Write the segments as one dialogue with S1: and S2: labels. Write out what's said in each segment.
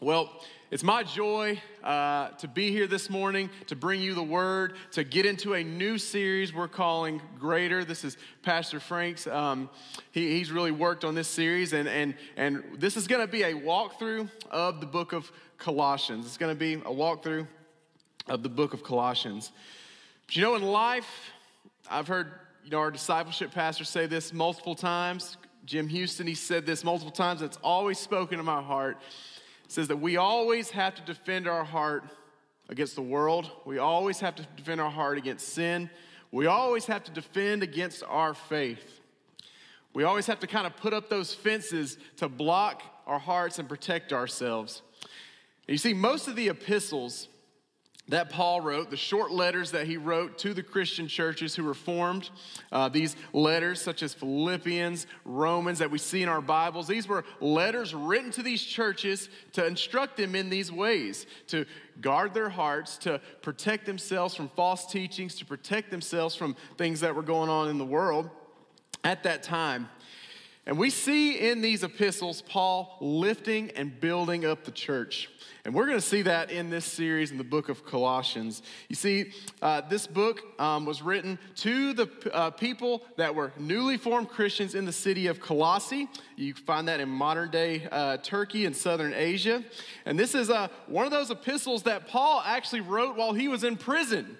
S1: Well, it's my joy uh, to be here this morning to bring you the word, to get into a new series we're calling Greater. This is Pastor Frank's. Um, he, he's really worked on this series, and, and, and this is going to be a walkthrough of the book of Colossians. It's going to be a walkthrough of the book of Colossians. But you know, in life, I've heard you know, our discipleship pastor say this multiple times. Jim Houston, he said this multiple times. It's always spoken in my heart says that we always have to defend our heart against the world. We always have to defend our heart against sin. We always have to defend against our faith. We always have to kind of put up those fences to block our hearts and protect ourselves. And you see, most of the epistles that Paul wrote, the short letters that he wrote to the Christian churches who were formed, uh, these letters, such as Philippians, Romans, that we see in our Bibles, these were letters written to these churches to instruct them in these ways, to guard their hearts, to protect themselves from false teachings, to protect themselves from things that were going on in the world at that time. And we see in these epistles Paul lifting and building up the church. And we're going to see that in this series in the book of Colossians. You see, uh, this book um, was written to the uh, people that were newly formed Christians in the city of Colossae. You find that in modern day uh, Turkey and southern Asia. And this is uh, one of those epistles that Paul actually wrote while he was in prison.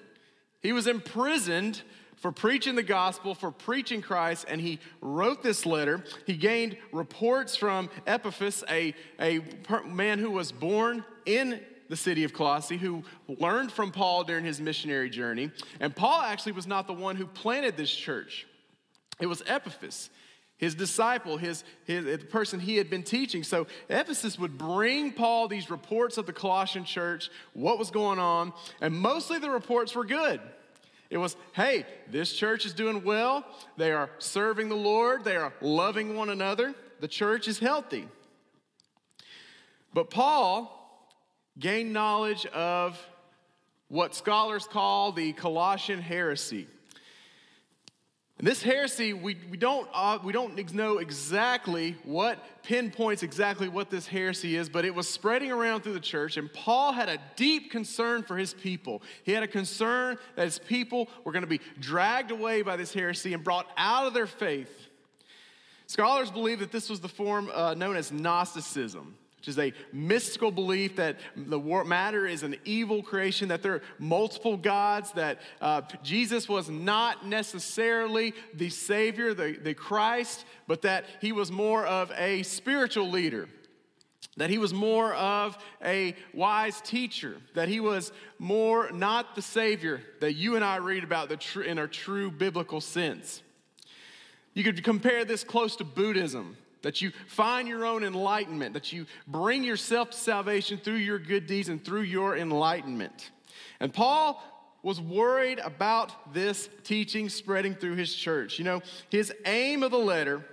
S1: He was imprisoned for preaching the gospel, for preaching Christ, and he wrote this letter. He gained reports from Epaphras, a, a man who was born in the city of Colossae who learned from Paul during his missionary journey. And Paul actually was not the one who planted this church, it was Epaphras. His disciple, his, his, the person he had been teaching. So Epaphras would bring Paul these reports of the Colossian church, what was going on, and mostly the reports were good. It was, hey, this church is doing well. They are serving the Lord. They are loving one another. The church is healthy. But Paul gained knowledge of what scholars call the Colossian heresy. And this heresy, we, we, don't, uh, we don't know exactly what pinpoints exactly what this heresy is, but it was spreading around through the church, and Paul had a deep concern for his people. He had a concern that his people were going to be dragged away by this heresy and brought out of their faith. Scholars believe that this was the form uh, known as Gnosticism which is a mystical belief that the matter is an evil creation, that there are multiple gods, that uh, Jesus was not necessarily the Savior, the, the Christ, but that he was more of a spiritual leader. That he was more of a wise teacher, that he was more not the Savior that you and I read about the tr- in a true biblical sense. You could compare this close to Buddhism that you find your own enlightenment, that you bring yourself to salvation through your good deeds and through your enlightenment. And Paul was worried about this teaching spreading through his church. You know, his aim of the letter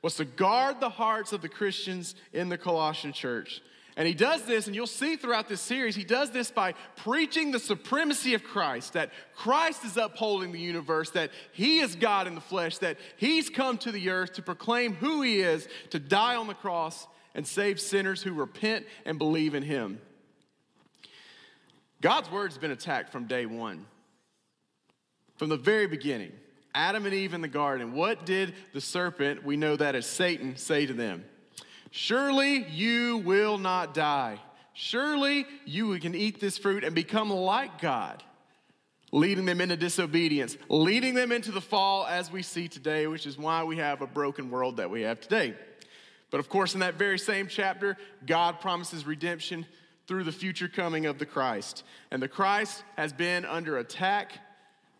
S1: was to guard the hearts of the Christians in the Colossian church. And he does this, and you'll see throughout this series, he does this by preaching the supremacy of Christ, that Christ is upholding the universe, that he is God in the flesh, that he's come to the earth to proclaim who he is, to die on the cross and save sinners who repent and believe in him. God's word's been attacked from day one, from the very beginning. Adam and Eve in the garden. What did the serpent, we know that as Satan, say to them? Surely you will not die. Surely you can eat this fruit and become like God, leading them into disobedience, leading them into the fall as we see today, which is why we have a broken world that we have today. But of course, in that very same chapter, God promises redemption through the future coming of the Christ. And the Christ has been under attack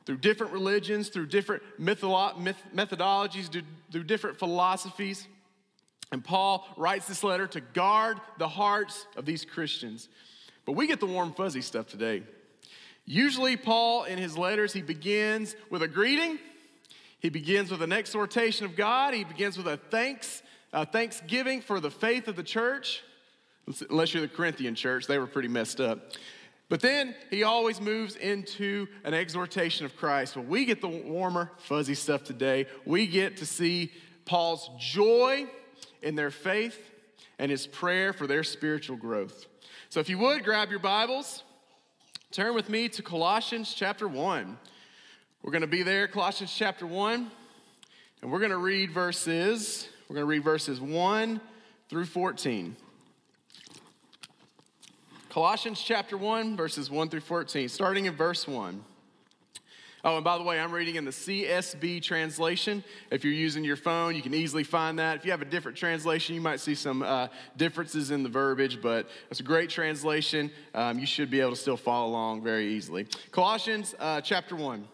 S1: through different religions, through different methodologies, through different philosophies. And Paul writes this letter to guard the hearts of these Christians. But we get the warm, fuzzy stuff today. Usually, Paul, in his letters, he begins with a greeting, he begins with an exhortation of God, he begins with a thanks, a thanksgiving for the faith of the church. Unless you're the Corinthian church, they were pretty messed up. But then he always moves into an exhortation of Christ. Well, we get the warmer, fuzzy stuff today. We get to see Paul's joy in their faith and his prayer for their spiritual growth. So if you would, grab your Bibles, turn with me to Colossians chapter 1. We're going to be there, Colossians chapter 1, and we're going to read verses, we're going to read verses 1 through 14. Colossians chapter 1, verses 1 through 14, starting in verse 1. Oh, and by the way, I'm reading in the CSB translation. If you're using your phone, you can easily find that. If you have a different translation, you might see some uh, differences in the verbiage, but it's a great translation. Um, you should be able to still follow along very easily. Colossians uh, chapter 1,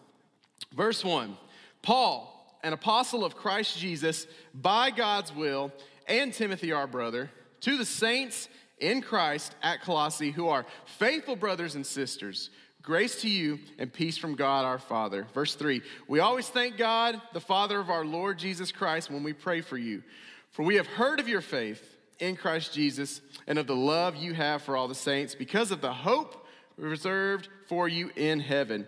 S1: verse 1. Paul, an apostle of Christ Jesus, by God's will, and Timothy, our brother, to the saints in Christ at Colossae who are faithful brothers and sisters Grace to you and peace from God our Father. Verse 3 We always thank God, the Father of our Lord Jesus Christ, when we pray for you. For we have heard of your faith in Christ Jesus and of the love you have for all the saints because of the hope reserved for you in heaven.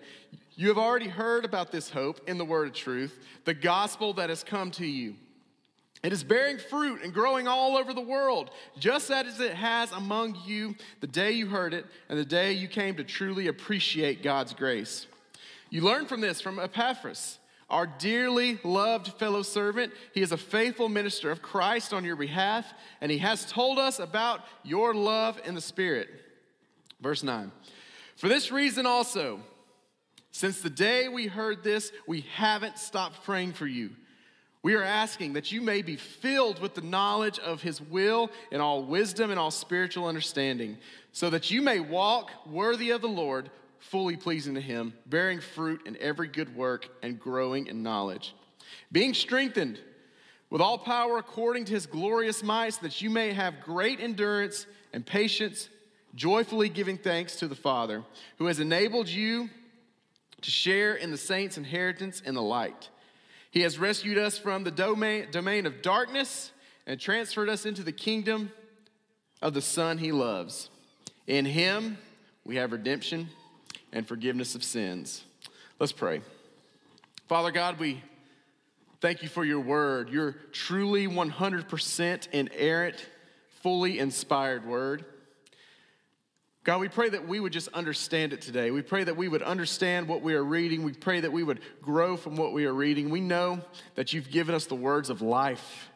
S1: You have already heard about this hope in the word of truth, the gospel that has come to you it is bearing fruit and growing all over the world, just as it has among you the day you heard it and the day you came to truly appreciate God's grace. You learn from this from Epaphras, our dearly loved fellow servant. He is a faithful minister of Christ on your behalf, and he has told us about your love in the Spirit. Verse 9 For this reason also, since the day we heard this, we haven't stopped praying for you. We are asking that you may be filled with the knowledge of his will and all wisdom and all spiritual understanding, so that you may walk worthy of the Lord, fully pleasing to him, bearing fruit in every good work and growing in knowledge, being strengthened with all power according to his glorious might, so that you may have great endurance and patience, joyfully giving thanks to the Father, who has enabled you to share in the saints' inheritance in the light. He has rescued us from the domain, domain of darkness and transferred us into the kingdom of the Son he loves. In him, we have redemption and forgiveness of sins. Let's pray. Father God, we thank you for your word, your truly 100% inerrant, fully inspired word. God, we pray that we would just understand it today. We pray that we would understand what we are reading. We pray that we would grow from what we are reading. We know that you've given us the words of life.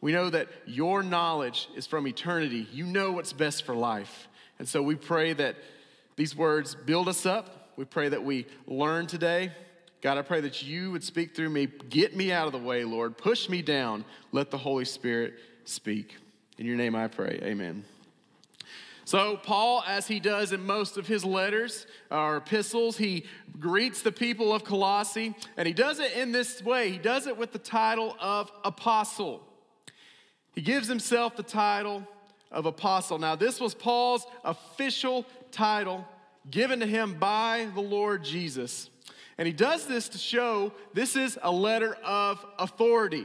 S1: We know that your knowledge is from eternity. You know what's best for life. And so we pray that these words build us up. We pray that we learn today. God, I pray that you would speak through me. Get me out of the way, Lord. Push me down. Let the Holy Spirit speak. In your name I pray. Amen. So, Paul, as he does in most of his letters uh, or epistles, he greets the people of Colossae, and he does it in this way. He does it with the title of apostle. He gives himself the title of apostle. Now, this was Paul's official title given to him by the Lord Jesus. And he does this to show this is a letter of authority.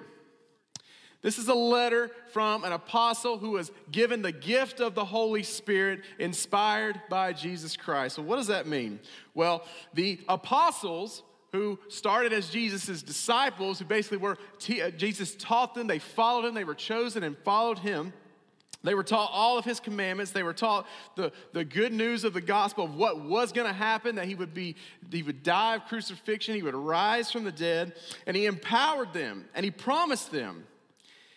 S1: This is a letter from an apostle who was given the gift of the Holy Spirit, inspired by Jesus Christ. So, what does that mean? Well, the apostles who started as Jesus' disciples, who basically were, uh, Jesus taught them, they followed him, they were chosen and followed him. They were taught all of his commandments. They were taught the, the good news of the gospel of what was going to happen, that he would be, he would die of crucifixion, he would rise from the dead, and he empowered them and he promised them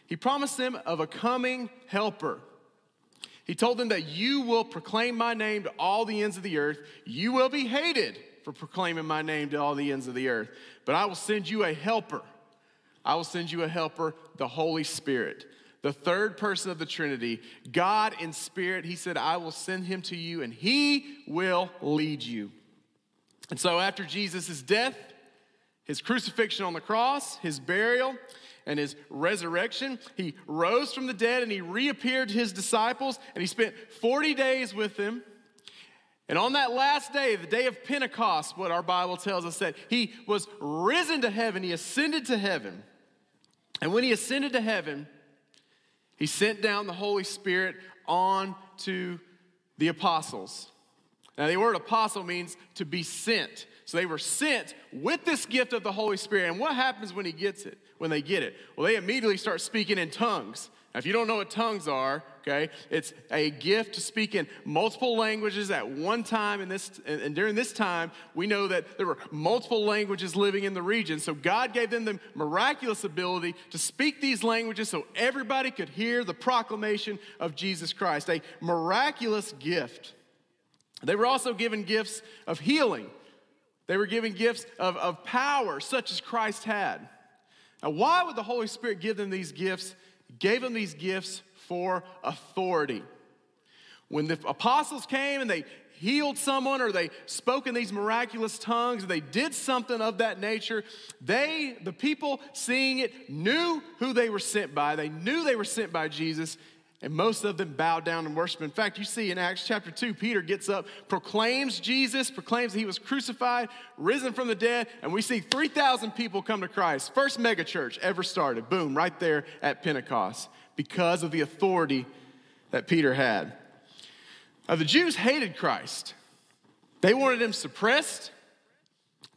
S1: he promised them of a coming helper. He told them that you will proclaim my name to all the ends of the earth. You will be hated for proclaiming my name to all the ends of the earth, but I will send you a helper. I will send you a helper, the Holy Spirit, the third person of the Trinity, God in spirit. He said, I will send him to you and he will lead you. And so, after Jesus' death, his crucifixion on the cross, his burial, and his resurrection. He rose from the dead and he reappeared to his disciples and he spent 40 days with them. And on that last day, the day of Pentecost, what our Bible tells us that he was risen to heaven, he ascended to heaven. And when he ascended to heaven, he sent down the Holy Spirit on to the apostles. Now, the word apostle means to be sent. So they were sent with this gift of the Holy Spirit. And what happens when he gets it? When they get it? Well, they immediately start speaking in tongues. Now, if you don't know what tongues are, okay, it's a gift to speak in multiple languages at one time. In this, and during this time, we know that there were multiple languages living in the region. So God gave them the miraculous ability to speak these languages so everybody could hear the proclamation of Jesus Christ. A miraculous gift. They were also given gifts of healing. They were given gifts of, of power, such as Christ had. Now, why would the Holy Spirit give them these gifts? He gave them these gifts for authority. When the apostles came and they healed someone or they spoke in these miraculous tongues they did something of that nature, they, the people seeing it, knew who they were sent by. They knew they were sent by Jesus, and most of them bow down and worship. In fact, you see in Acts chapter 2, Peter gets up, proclaims Jesus, proclaims that he was crucified, risen from the dead, and we see 3,000 people come to Christ. First megachurch ever started. Boom, right there at Pentecost because of the authority that Peter had. Now, the Jews hated Christ, they wanted him suppressed.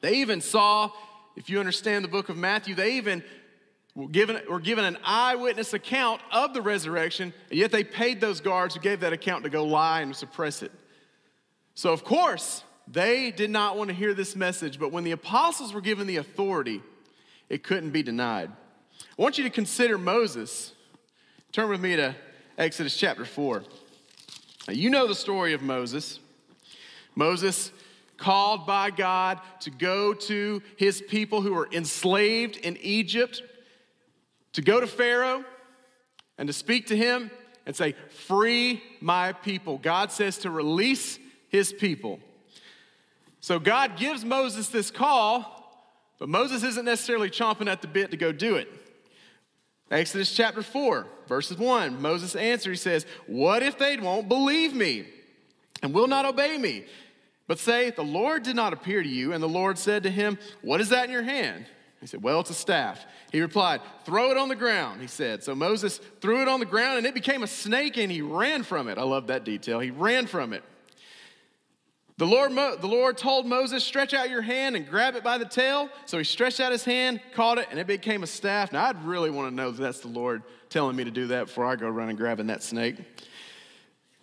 S1: They even saw, if you understand the book of Matthew, they even were given, were given an eyewitness account of the resurrection, and yet they paid those guards who gave that account to go lie and suppress it. So, of course, they did not want to hear this message, but when the apostles were given the authority, it couldn't be denied. I want you to consider Moses. Turn with me to Exodus chapter 4. Now, you know the story of Moses. Moses called by God to go to his people who were enslaved in Egypt to go to Pharaoh and to speak to him and say, Free my people. God says to release his people. So God gives Moses this call, but Moses isn't necessarily chomping at the bit to go do it. Exodus chapter 4, verses 1. Moses answered, he says, What if they won't believe me and will not obey me? But say, The Lord did not appear to you. And the Lord said to him, What is that in your hand? He said, Well, it's a staff. He replied, Throw it on the ground, he said. So Moses threw it on the ground and it became a snake and he ran from it. I love that detail. He ran from it. The Lord, the Lord told Moses, Stretch out your hand and grab it by the tail. So he stretched out his hand, caught it, and it became a staff. Now, I'd really want to know that that's the Lord telling me to do that before I go running grabbing that snake.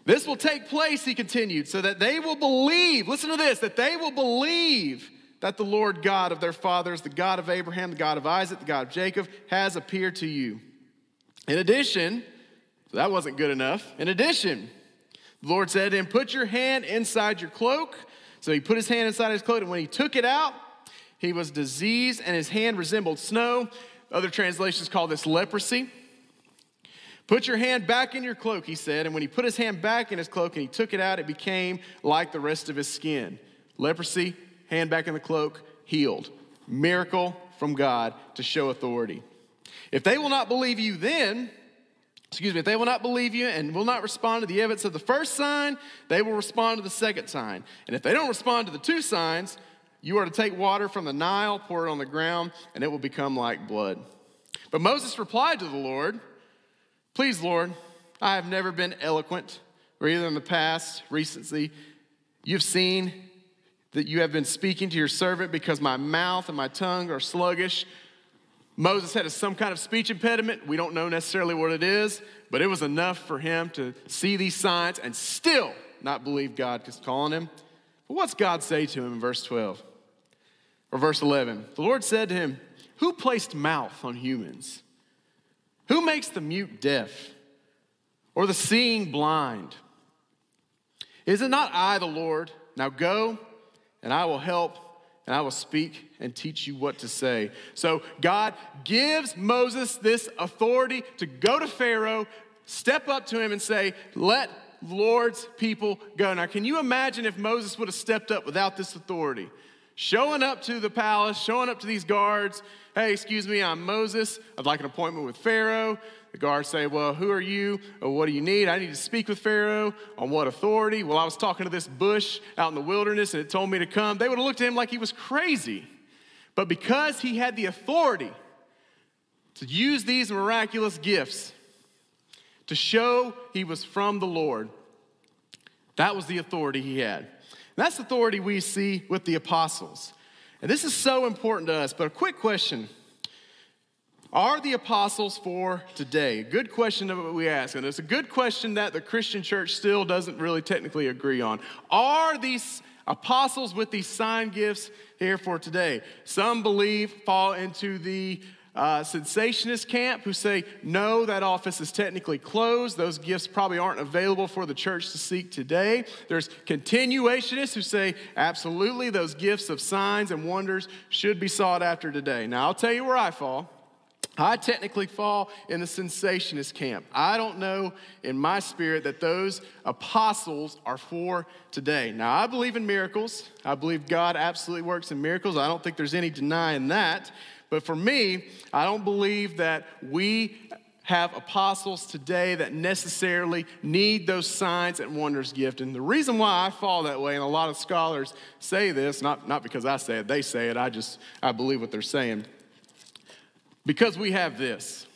S1: This will take place, he continued, so that they will believe. Listen to this that they will believe that the Lord God of their fathers, the God of Abraham, the God of Isaac, the God of Jacob, has appeared to you. In addition, so that wasn't good enough. In addition, the Lord said to him, Put your hand inside your cloak. So he put his hand inside his cloak, and when he took it out, he was diseased, and his hand resembled snow. Other translations call this leprosy. Put your hand back in your cloak, he said. And when he put his hand back in his cloak and he took it out, it became like the rest of his skin. Leprosy hand back in the cloak, healed. Miracle from God to show authority. If they will not believe you then, excuse me, if they will not believe you and will not respond to the evidence of the first sign, they will respond to the second sign. And if they don't respond to the two signs, you are to take water from the Nile, pour it on the ground, and it will become like blood. But Moses replied to the Lord, Please, Lord, I have never been eloquent, or either in the past, recently. You've seen that you have been speaking to your servant because my mouth and my tongue are sluggish. Moses had some kind of speech impediment. We don't know necessarily what it is, but it was enough for him to see these signs and still not believe God is calling him. But what's God say to him in verse 12 or verse 11? The Lord said to him, Who placed mouth on humans? Who makes the mute deaf or the seeing blind? Is it not I, the Lord? Now go and I will help and I will speak and teach you what to say. So God gives Moses this authority to go to Pharaoh, step up to him, and say, Let Lord's people go. Now, can you imagine if Moses would have stepped up without this authority? Showing up to the palace, showing up to these guards, hey, excuse me, I'm Moses. I'd like an appointment with Pharaoh. The guards say, Well, who are you? What do you need? I need to speak with Pharaoh. On what authority? Well, I was talking to this bush out in the wilderness and it told me to come. They would have looked at him like he was crazy. But because he had the authority to use these miraculous gifts to show he was from the Lord, that was the authority he had. And that's the authority we see with the apostles. And this is so important to us. But a quick question Are the apostles for today? Good question that we ask, and it's a good question that the Christian church still doesn't really technically agree on. Are these apostles with these sign gifts here for today? Some believe fall into the uh, cessationist camp who say, no, that office is technically closed. Those gifts probably aren't available for the church to seek today. There's continuationists who say, absolutely, those gifts of signs and wonders should be sought after today. Now, I'll tell you where I fall. I technically fall in the cessationist camp. I don't know in my spirit that those apostles are for today. Now, I believe in miracles. I believe God absolutely works in miracles. I don't think there's any denying that. But for me, I don't believe that we have apostles today that necessarily need those signs and wonders gift. And the reason why I fall that way, and a lot of scholars say this, not, not because I say it, they say it, I just I believe what they're saying. Because we have this.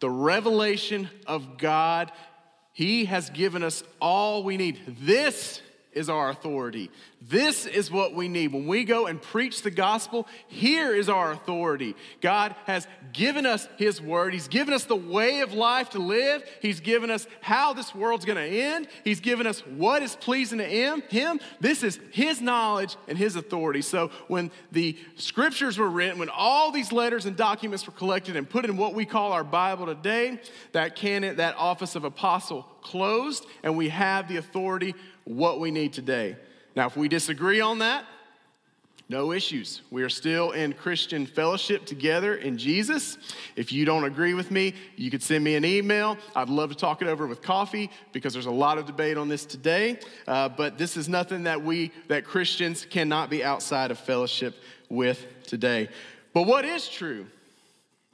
S1: The revelation of God, He has given us all we need. This is our authority. This is what we need. When we go and preach the gospel, here is our authority. God has given us His word. He's given us the way of life to live. He's given us how this world's going to end. He's given us what is pleasing to Him. This is His knowledge and His authority. So when the scriptures were written, when all these letters and documents were collected and put in what we call our Bible today, that canon, that office of apostle closed, and we have the authority what we need today. Now, if we disagree on that, no issues. We are still in Christian fellowship together in Jesus. If you don't agree with me, you could send me an email. I'd love to talk it over with coffee because there's a lot of debate on this today. Uh, but this is nothing that we, that Christians cannot be outside of fellowship with today. But what is true,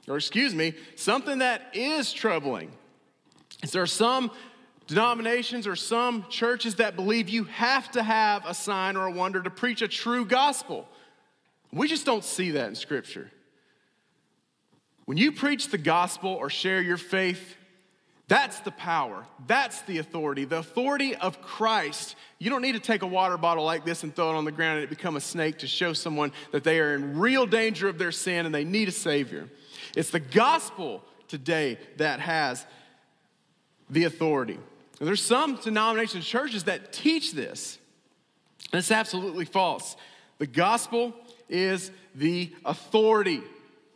S1: or excuse me, something that is troubling, is there some denominations or some churches that believe you have to have a sign or a wonder to preach a true gospel. We just don't see that in Scripture. When you preach the gospel or share your faith, that's the power. That's the authority. The authority of Christ. You don't need to take a water bottle like this and throw it on the ground and it become a snake to show someone that they are in real danger of their sin and they need a Savior. It's the gospel today that has the authority. There's some denominations, churches that teach this. It's absolutely false. The gospel is the authority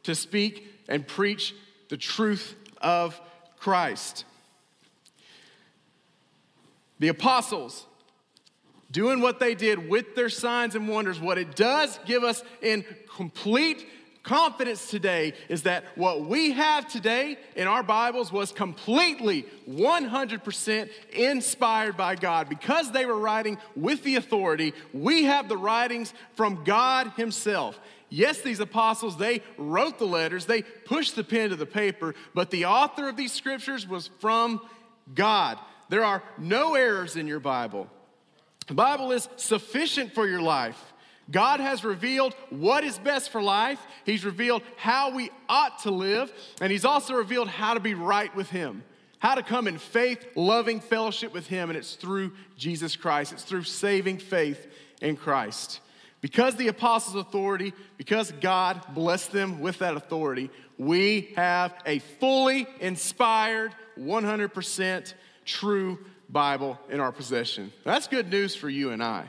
S1: to speak and preach the truth of Christ. The apostles doing what they did with their signs and wonders, what it does give us in complete confidence today is that what we have today in our Bibles was completely 100% inspired by God. Because they were writing with the authority, we have the writings from God Himself. Yes, these apostles, they wrote the letters, they pushed the pen to the paper, but the author of these scriptures was from God. There are no errors in your Bible. The Bible is sufficient for your life. God has revealed what is best for life. He's revealed how we ought to live, and He's also revealed how to be right with Him, how to come in faith, loving fellowship with Him, and it's through Jesus Christ. It's through saving faith in Christ. Because the apostles' authority, because God blessed them with that authority, we have a fully inspired, 100% true Bible in our possession. That's good news for you and I.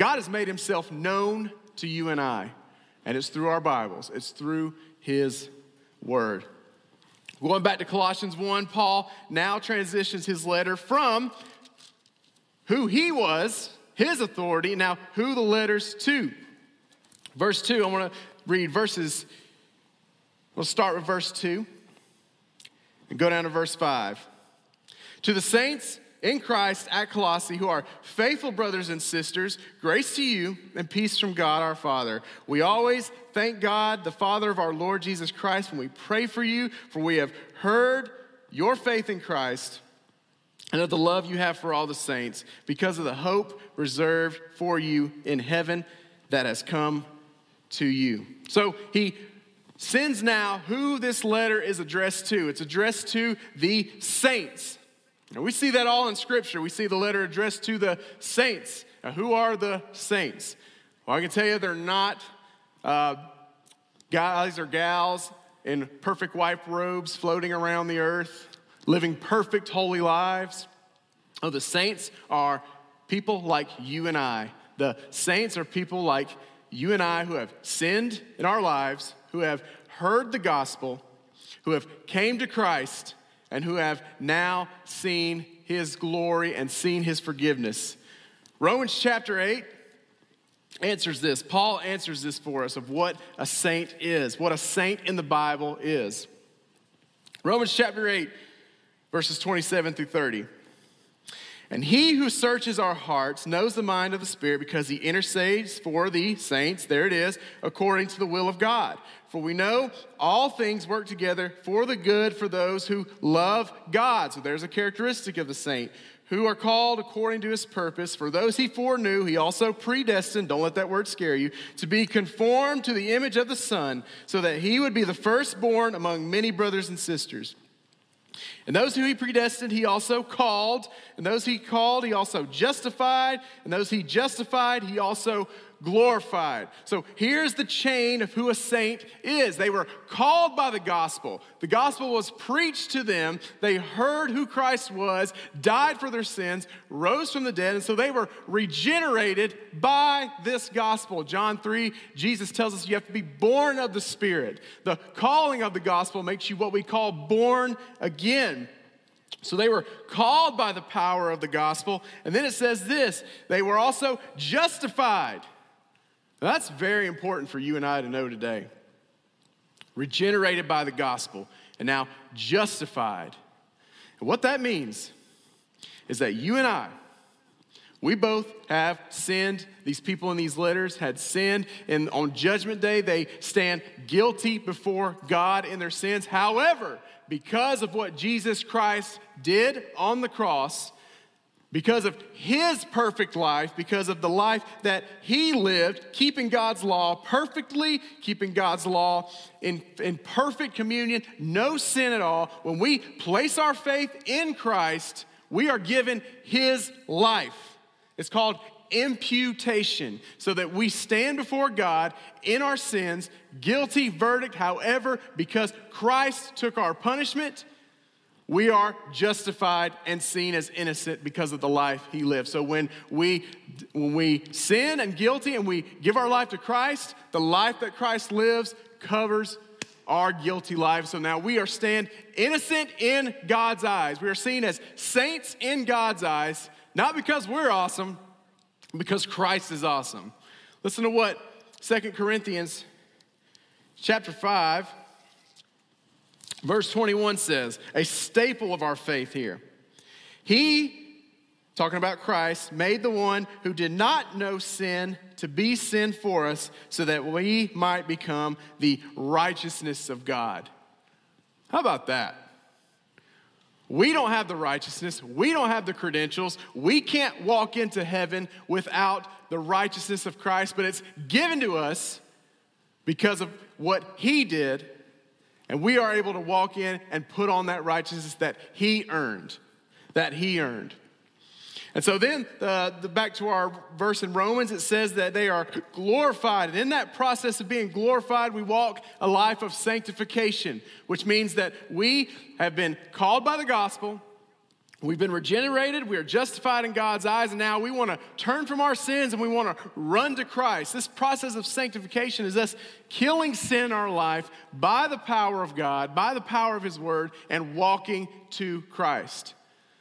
S1: God has made himself known to you and I, and it's through our Bibles, it's through his word. Going back to Colossians 1, Paul now transitions his letter from who he was, his authority, now who the letters to. Verse 2, I want to read verses, we'll start with verse 2 and go down to verse 5. To the saints, in Christ at Colossae who are faithful brothers and sisters, grace to you and peace from God our Father. We always thank God, the Father of our Lord Jesus Christ, when we pray for you, for we have heard your faith in Christ and of the love you have for all the saints because of the hope reserved for you in heaven that has come to you. So he sends now who this letter is addressed to. It's addressed to the saints we see that all in Scripture. We see the letter addressed to the saints. Now, who are the saints? Well, I can tell you they're not uh, guys or gals in perfect white robes floating around the earth, living perfect holy lives. Oh, the saints are people like you and I. The saints are people like you and I who have sinned in our lives, who have heard the gospel, who have came to Christ, and who have now seen his glory and seen his forgiveness. Romans chapter 8 answers this. Paul answers this for us of what a saint is, what a saint in the Bible is. Romans chapter 8, verses 27 through 30. And he who searches our hearts knows the mind of the Spirit because he intercedes for the saints, there it is, according to the will of God. For we know all things work together for the good for those who love God. So there's a characteristic of the saint who are called according to his purpose. For those he foreknew, he also predestined, don't let that word scare you, to be conformed to the image of the Son, so that he would be the firstborn among many brothers and sisters. And those who he predestined, he also called. And those he called, he also justified. And those he justified, he also glorified. So here's the chain of who a saint is. They were called by the gospel. The gospel was preached to them. They heard who Christ was, died for their sins, rose from the dead, and so they were regenerated by this gospel. John 3, Jesus tells us you have to be born of the Spirit. The calling of the gospel makes you what we call born again. So they were called by the power of the gospel. And then it says this they were also justified. Now, that's very important for you and I to know today. Regenerated by the gospel and now justified. And what that means is that you and I, we both have sinned. These people in these letters had sinned, and on judgment day, they stand guilty before God in their sins. However, because of what Jesus Christ did on the cross, because of his perfect life, because of the life that he lived, keeping God's law perfectly, keeping God's law in, in perfect communion, no sin at all, when we place our faith in Christ, we are given his life. It's called imputation, so that we stand before God in our sins, guilty verdict, however, because Christ took our punishment we are justified and seen as innocent because of the life he lived. So when we when we sin and guilty and we give our life to Christ, the life that Christ lives covers our guilty lives. So now we are stand innocent in God's eyes. We are seen as saints in God's eyes, not because we're awesome, because Christ is awesome. Listen to what Second Corinthians chapter 5 Verse 21 says, a staple of our faith here. He, talking about Christ, made the one who did not know sin to be sin for us so that we might become the righteousness of God. How about that? We don't have the righteousness. We don't have the credentials. We can't walk into heaven without the righteousness of Christ, but it's given to us because of what He did and we are able to walk in and put on that righteousness that he earned, that he earned. And so then, uh, the, back to our verse in Romans, it says that they are glorified. And in that process of being glorified, we walk a life of sanctification, which means that we have been called by the gospel, We've been regenerated, we are justified in God's eyes, and now we want to turn from our sins and we want to run to Christ. This process of sanctification is us killing sin in our life by the power of God, by the power of His Word, and walking to Christ.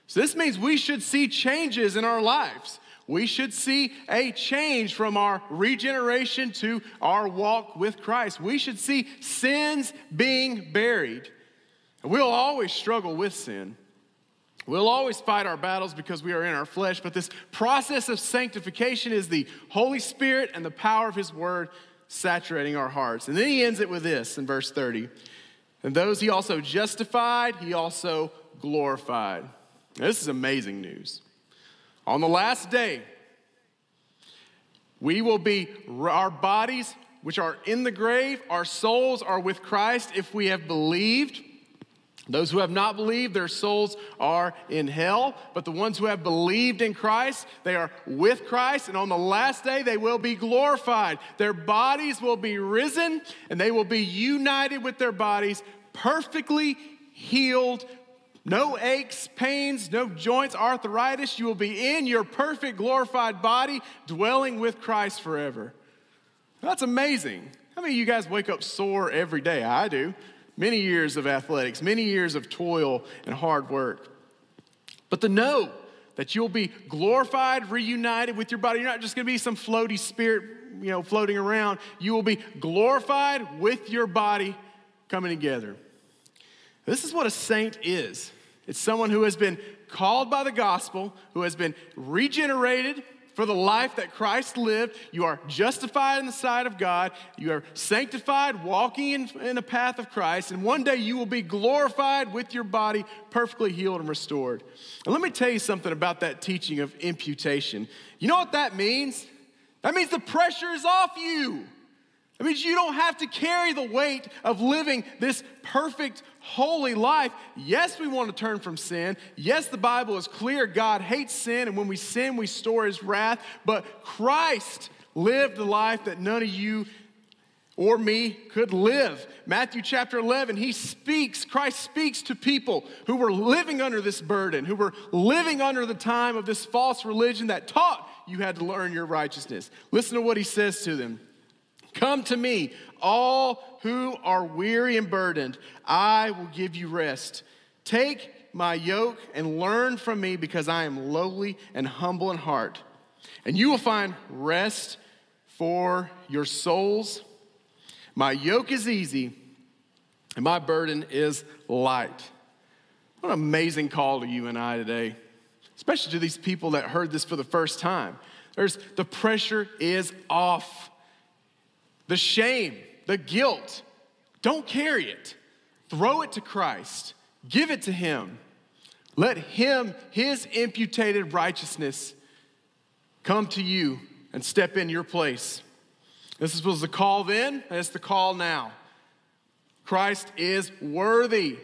S1: So, this means we should see changes in our lives. We should see a change from our regeneration to our walk with Christ. We should see sins being buried. We'll always struggle with sin. We'll always fight our battles because we are in our flesh, but this process of sanctification is the Holy Spirit and the power of His Word saturating our hearts. And then he ends it with this in verse 30. And those he also justified, he also glorified. Now, this is amazing news. On the last day, we will be, our bodies, which are in the grave, our souls are with Christ if we have believed Those who have not believed, their souls are in hell. But the ones who have believed in Christ, they are with Christ. And on the last day, they will be glorified. Their bodies will be risen, and they will be united with their bodies, perfectly healed. No aches, pains, no joints, arthritis. You will be in your perfect glorified body, dwelling with Christ forever. That's amazing. How many of you guys wake up sore every day? I do many years of athletics, many years of toil and hard work. But to know that you'll be glorified, reunited with your body, you're not just gonna be some floaty spirit, you know, floating around. You will be glorified with your body coming together. This is what a saint is it's someone who has been called by the gospel, who has been regenerated for the life that Christ lived. You are justified in the sight of God. You are sanctified, walking in, in a path of Christ. And one day you will be glorified with your body perfectly healed and restored. And let me tell you something about that teaching of imputation. You know what that means? That means the pressure is off you. It means you don't have to carry the weight of living this perfect, holy life. Yes, we want to turn from sin. Yes, the Bible is clear God hates sin, and when we sin, we store his wrath. But Christ lived the life that none of you or me could live. Matthew chapter 11, he speaks, Christ speaks to people who were living under this burden, who were living under the time of this false religion that taught you had to learn your righteousness. Listen to what he says to them. Come to me, all who are weary and burdened, I will give you rest. Take my yoke and learn from me because I am lowly and humble in heart. And you will find rest for your souls. My yoke is easy and my burden is light. What an amazing call to you and I today, especially to these people that heard this for the first time. There's the pressure is off. The shame, the guilt, don't carry it. Throw it to Christ. Give it to Him. Let Him, His imputed righteousness, come to you and step in your place. This was the call then, it's the call now. Christ is worthy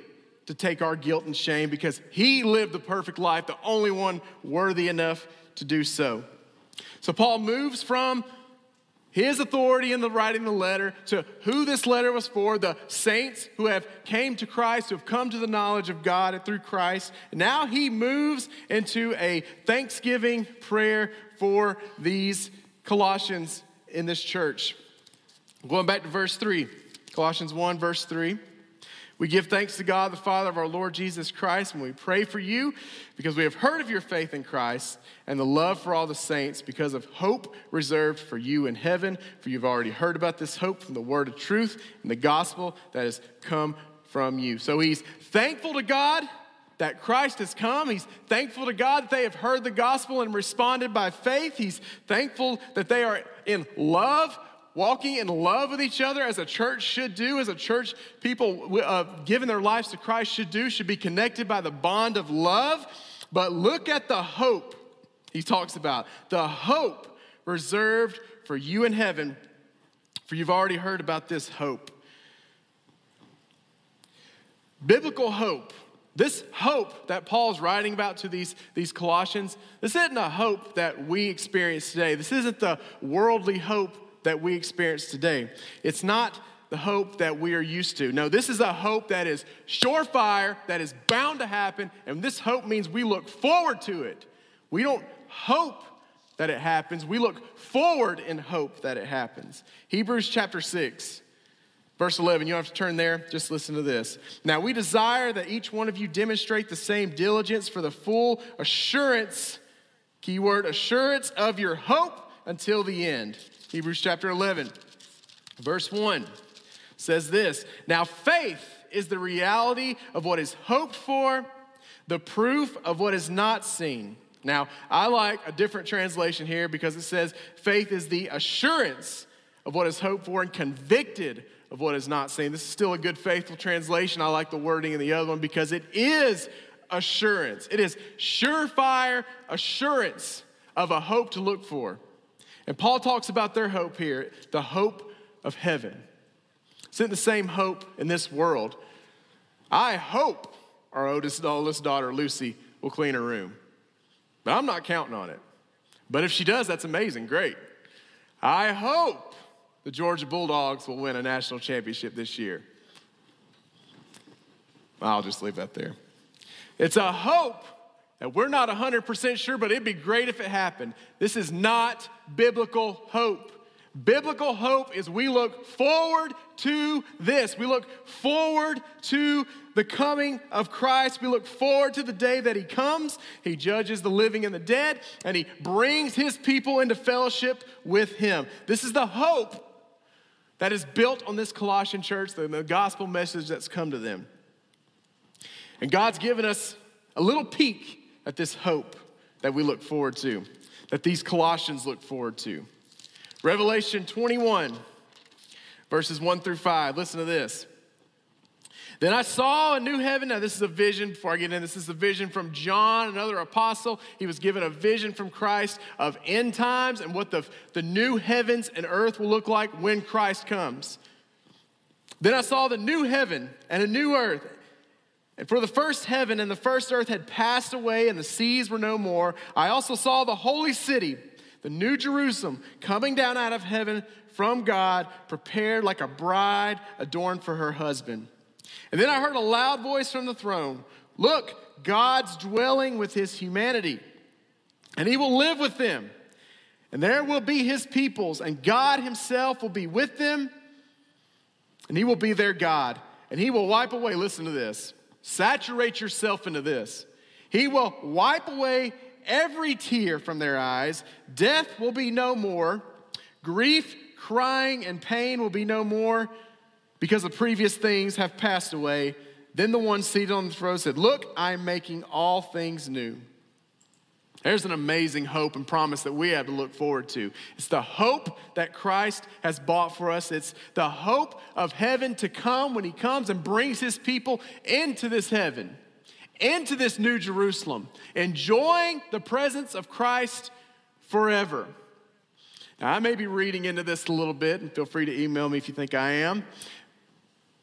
S1: to take our guilt and shame because He lived the perfect life, the only one worthy enough to do so. So Paul moves from his authority in the writing the letter to who this letter was for the saints who have came to christ who have come to the knowledge of god through christ. Now he moves into a thanksgiving prayer for these colossians in this church. Going back to verse 3 colossians 1 verse 3 we give thanks to God, the Father of our Lord Jesus Christ, and we pray for you because we have heard of your faith in Christ and the love for all the saints because of hope reserved for you in heaven. For you've already heard about this hope from the word of truth and the gospel that has come from you. So he's thankful to God that Christ has come. He's thankful to God that they have heard the gospel and responded by faith. He's thankful that they are in love walking in love with each other as a church should do, as a church, people uh, giving their lives to Christ should do, should be connected by the bond of love. But look at the hope he talks about the hope reserved for you in heaven, for you've already heard about this hope. Biblical hope. This hope that Paul's writing about to these, these Colossians, this isn't a hope that we experience today. This isn't the worldly hope that we experience today. It's not the hope that we are used to. No, this is a hope that is surefire, that is bound to happen, and this hope means we look forward to it. We don't hope that it happens, we look forward in hope that it happens. Hebrews chapter 6. Verse 11, you don't have to turn there, just listen to this. Now, we desire that each one of you demonstrate the same diligence for the full assurance, keyword, assurance of your hope until the end Hebrews chapter 11, verse 1 says this Now faith is the reality of what is hoped for, the proof of what is not seen. Now, I like a different translation here because it says faith is the assurance of what is hoped for and convicted of what is not seen. This is still a good, faithful translation. I like the wording in the other one because it is assurance. It is surefire assurance of a hope to look for. And Paul talks about their hope here the hope of heaven. It's not the same hope in this world. I hope our oldest, oldest daughter, Lucy, will clean her room. But I'm not counting on it. But if she does, that's amazing. Great. I hope the Georgia Bulldogs will win a national championship this year. I'll just leave that there. It's a hope that we're not 100% sure, but it'd be great if it happened. This is not biblical hope. Biblical hope is we look forward to this. We look forward to the coming of Christ. We look forward to the day that He comes. He judges the living and the dead, and He brings His people into fellowship with Him. This is the hope that is built on this Colossian church, the, the gospel message that's come to them. And God's given us a little peek at this hope that we look forward to, that these Colossians look forward to. Revelation 21, verses 1 through 5. Listen to this. Then I saw a new heaven. Now, this is a vision. Before I get in, this is a vision from John, another apostle. He was given a vision from Christ of end times and what the, the new heavens and earth will look like when Christ comes. Then I saw the new heaven and a new earth. And for the first heaven and the first earth had passed away, and the seas were no more. I also saw the holy city the new Jerusalem coming down out of heaven from God, prepared like a bride adorned for her husband. And then I heard a loud voice from the throne Look, God's dwelling with his humanity, and he will live with them. And there will be his peoples, and God himself will be with them, and he will be their God. And he will wipe away, listen to this, saturate yourself into this. He will wipe away every tear from their eyes. Death will be no more. Grief, crying, and pain will be no more because the previous things have passed away. Then the one seated on the throne said, Look, I'm making all things new. There's an amazing hope and promise that we have to look forward to. It's the hope that Christ has bought for us. It's the hope of heaven to come when He comes and brings His people into this heaven into this new Jerusalem, enjoying the presence of Christ forever. Now, I may be reading into this a little bit, and feel free to email me if you think I am.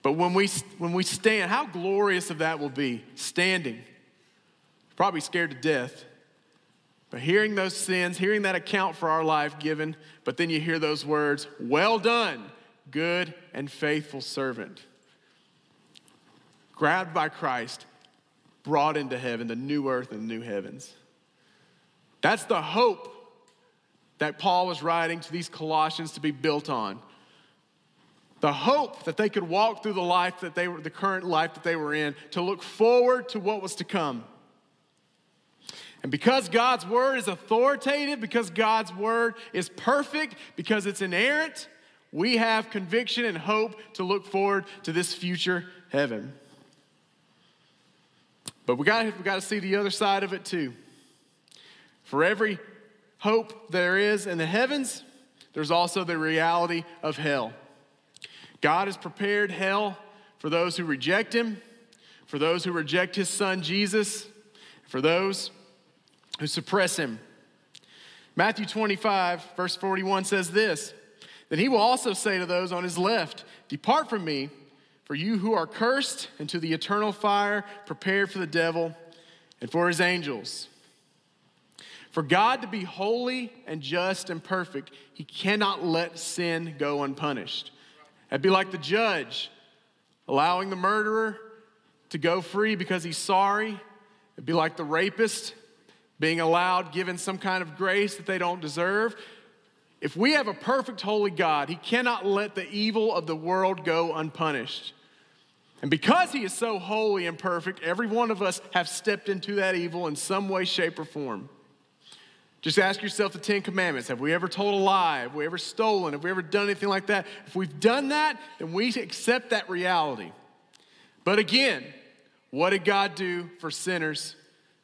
S1: But when we, when we stand, how glorious of that will be standing. Probably scared to death. But hearing those sins, hearing that account for our life given, but then you hear those words, well done, good and faithful servant. Grabbed by Christ, brought into heaven, the new earth and new heavens. That's the hope that Paul was writing to these Colossians to be built on. The hope that they could walk through the life that they were, the current life that they were in, to look forward to what was to come. And because God's word is authoritative, because God's word is perfect, because it's inerrant, we have conviction and hope to look forward to this future heaven. But we got we got to see the other side of it too. For every hope there is in the heavens, there's also the reality of hell. God has prepared hell for those who reject him, for those who reject his son Jesus, for those who suppress him. Matthew 25, verse 41 says this Then he will also say to those on his left, Depart from me for you who are cursed into the eternal fire prepared for the devil and for his angels. For God to be holy and just and perfect, he cannot let sin go unpunished. That'd be like the judge allowing the murderer to go free because he's sorry. It'd be like the rapist being allowed, given some kind of grace that they don't deserve. If we have a perfect, holy God, He cannot let the evil of the world go unpunished. And because he is so holy and perfect, every one of us have stepped into that evil in some way, shape, or form. Just ask yourself the Ten Commandments. Have we ever told a lie? Have we ever stolen? Have we ever done anything like that? If we've done that, then we accept that reality. But again, what did God do for sinners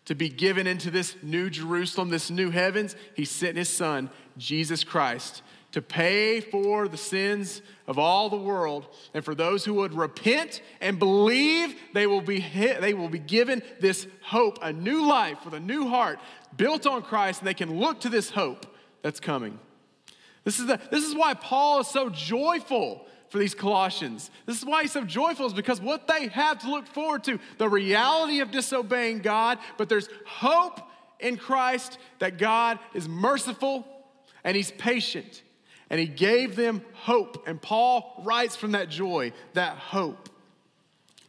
S1: to be given into this new Jerusalem, this new heavens? He sent his son, Jesus Christ, to pay for the sins of all the world. And for those who would repent and believe, they will be, hit, they will be given this hope, a new life with a new heart built on Christ, and they can look to this hope that's coming. This is, the, this is why Paul is so joyful for these Colossians. This is why he's so joyful, is because what they have to look forward to, the reality of disobeying God, but there's hope in Christ that God is merciful and he's patient. And he gave them hope. And Paul writes from that joy, that hope.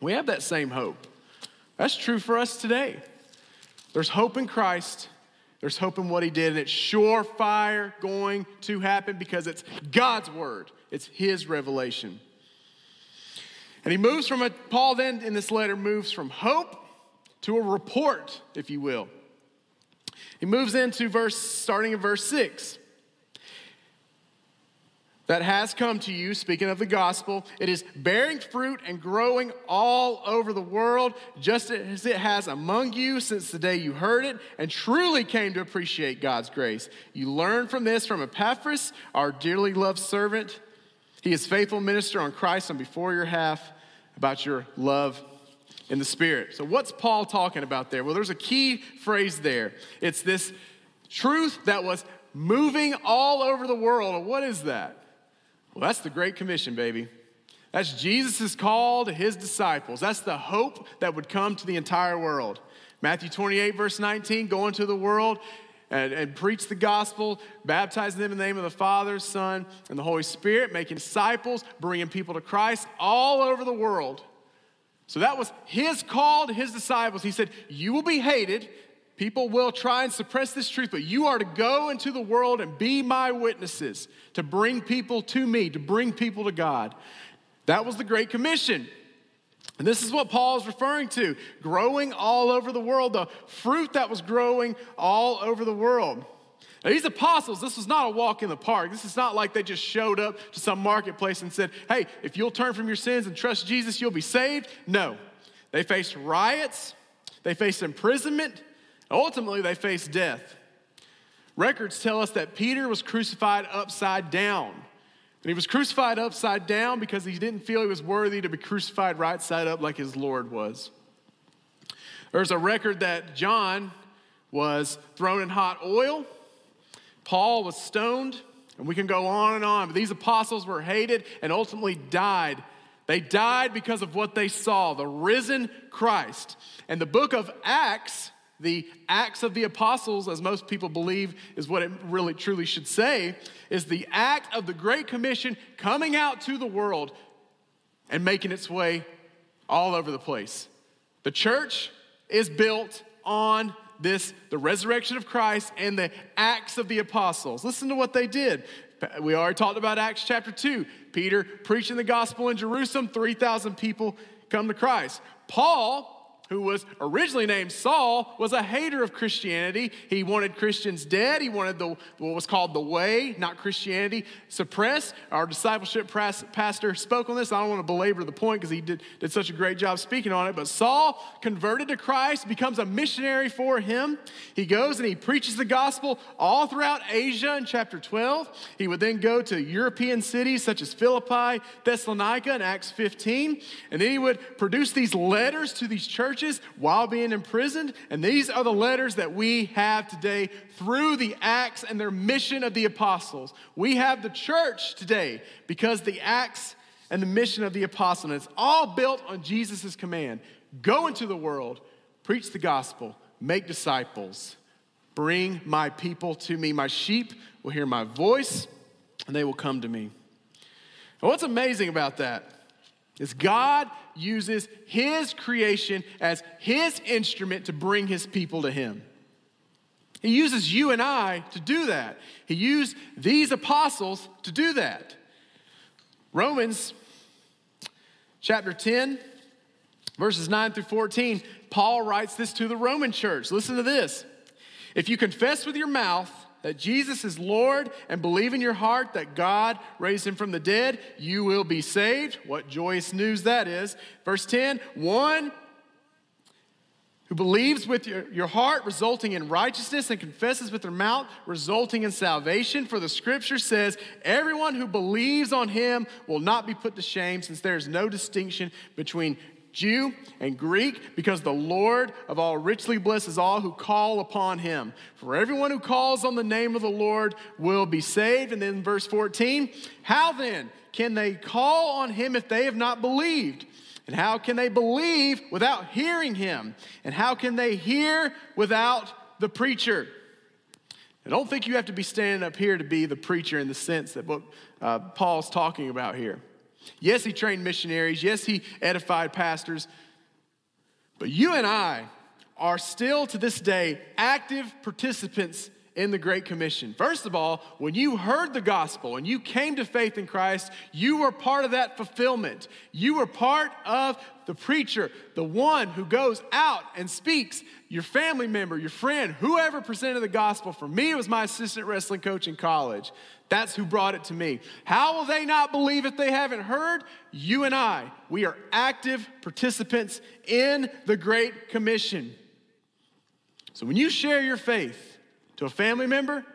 S1: We have that same hope. That's true for us today. There's hope in Christ. There's hope in what he did, and it's surefire going to happen because it's God's word. It's his revelation. And he moves from a, Paul then in this letter moves from hope to a report, if you will. He moves into verse, starting in verse 6 that has come to you, speaking of the gospel, it is bearing fruit and growing all over the world, just as it has among you since the day you heard it and truly came to appreciate God's grace. You learn from this from Epaphras, our dearly loved servant. He is faithful minister on Christ and before your half about your love in the Spirit. So, what's Paul talking about there? Well, there's a key phrase there. It's this truth that was moving all over the world. What is that? Well, that's the Great Commission, baby. That's Jesus' call to his disciples. That's the hope that would come to the entire world. Matthew 28, verse 19 go into the world and, and preach the gospel, baptizing them in the name of the Father, Son, and the Holy Spirit, making disciples, bringing people to Christ all over the world. So that was his call to his disciples. He said, You will be hated. People will try and suppress this truth, but you are to go into the world and be my witnesses, to bring people to me, to bring people to God. That was the Great Commission. And this is what Paul is referring to growing all over the world, the fruit that was growing all over the world. Now, these apostles, this was not a walk in the park. This is not like they just showed up to some marketplace and said, hey, if you'll turn from your sins and trust Jesus, you'll be saved. No. They faced riots, they faced imprisonment, Ultimately, they faced death. Records tell us that Peter was crucified upside down. And he was crucified upside down because he didn't feel he was worthy to be crucified right side up like his Lord was. There's a record that John was thrown in hot oil, Paul was stoned, and we can go on and on. But these apostles were hated and ultimately died. They died because of what they saw the risen Christ. And the book of Acts the Acts of the Apostles, as most people believe is what it really truly should say, is the act of the Great Commission coming out to the world and making its way all over the place. The church is built on this the resurrection of Christ and the acts of the apostles. Listen to what they did. We already talked about Acts chapter 2. Peter preaching the gospel in Jerusalem, 3,000 people come to Christ. Paul who was originally named Saul, was a hater of Christianity. He wanted Christians dead. He wanted the, what was called the way, not Christianity, suppressed. Our discipleship pastor spoke on this. I don't want to belabor the point because he did, did such a great job speaking on it. But Saul converted to Christ, becomes a missionary for him. He goes and he preaches the gospel all throughout Asia in chapter 12. He would then go to European cities such as Philippi, Thessalonica in Acts 15. And then he would produce these letters to these churches churches while being imprisoned. And these are the letters that we have today through the acts and their mission of the apostles. We have the church today because the acts and the mission of the apostle. And it's all built on Jesus' command go into the world, preach the gospel, make disciples, bring my people to me. My sheep will hear my voice, and they will come to me. And what's amazing about that is God uses his creation as his instrument to bring his people to him. He uses you and I to do that. He used these apostles to do that. Romans chapter 10, verses 9 through 14, Paul writes this to the Roman church. Listen to this. If you confess with your mouth that Jesus is Lord and believe in your heart that God raised him from the dead, you will be saved. What joyous news that is. Verse 10 one who believes with your, your heart, resulting in righteousness, and confesses with their mouth, resulting in salvation. For the scripture says, Everyone who believes on him will not be put to shame, since there is no distinction between Jew and Greek, because the Lord of all richly blesses all who call upon him. For everyone who calls on the name of the Lord will be saved. And then verse 14, how then can they call on him if they have not believed? And how can they believe without hearing him? And how can they hear without the preacher? I don't think you have to be standing up here to be the preacher in the sense that what uh, Paul's talking about here. Yes, he trained missionaries. Yes, he edified pastors. But you and I are still to this day active participants in the Great Commission. First of all, when you heard the gospel and you came to faith in Christ, you were part of that fulfillment. You were part of the preacher, the one who goes out and speaks, your family member, your friend, whoever presented the gospel. For me, it was my assistant wrestling coach in college. That's who brought it to me. How will they not believe if they haven't heard? You and I, we are active participants in the Great Commission. So when you share your faith to a family member,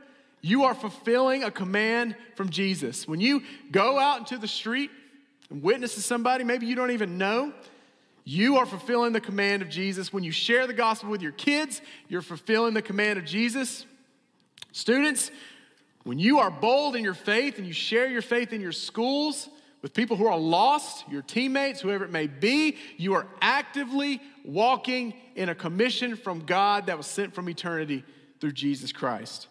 S1: you are fulfilling a command from Jesus. When you go out into the street and witness to somebody, maybe you don't even know, you are fulfilling the command of Jesus. When you share the gospel with your kids, you're fulfilling the command of Jesus. Students, when you are bold in your faith and you share your faith in your schools with people who are lost, your teammates, whoever it may be, you are actively walking in a commission from God that was sent from eternity through Jesus Christ.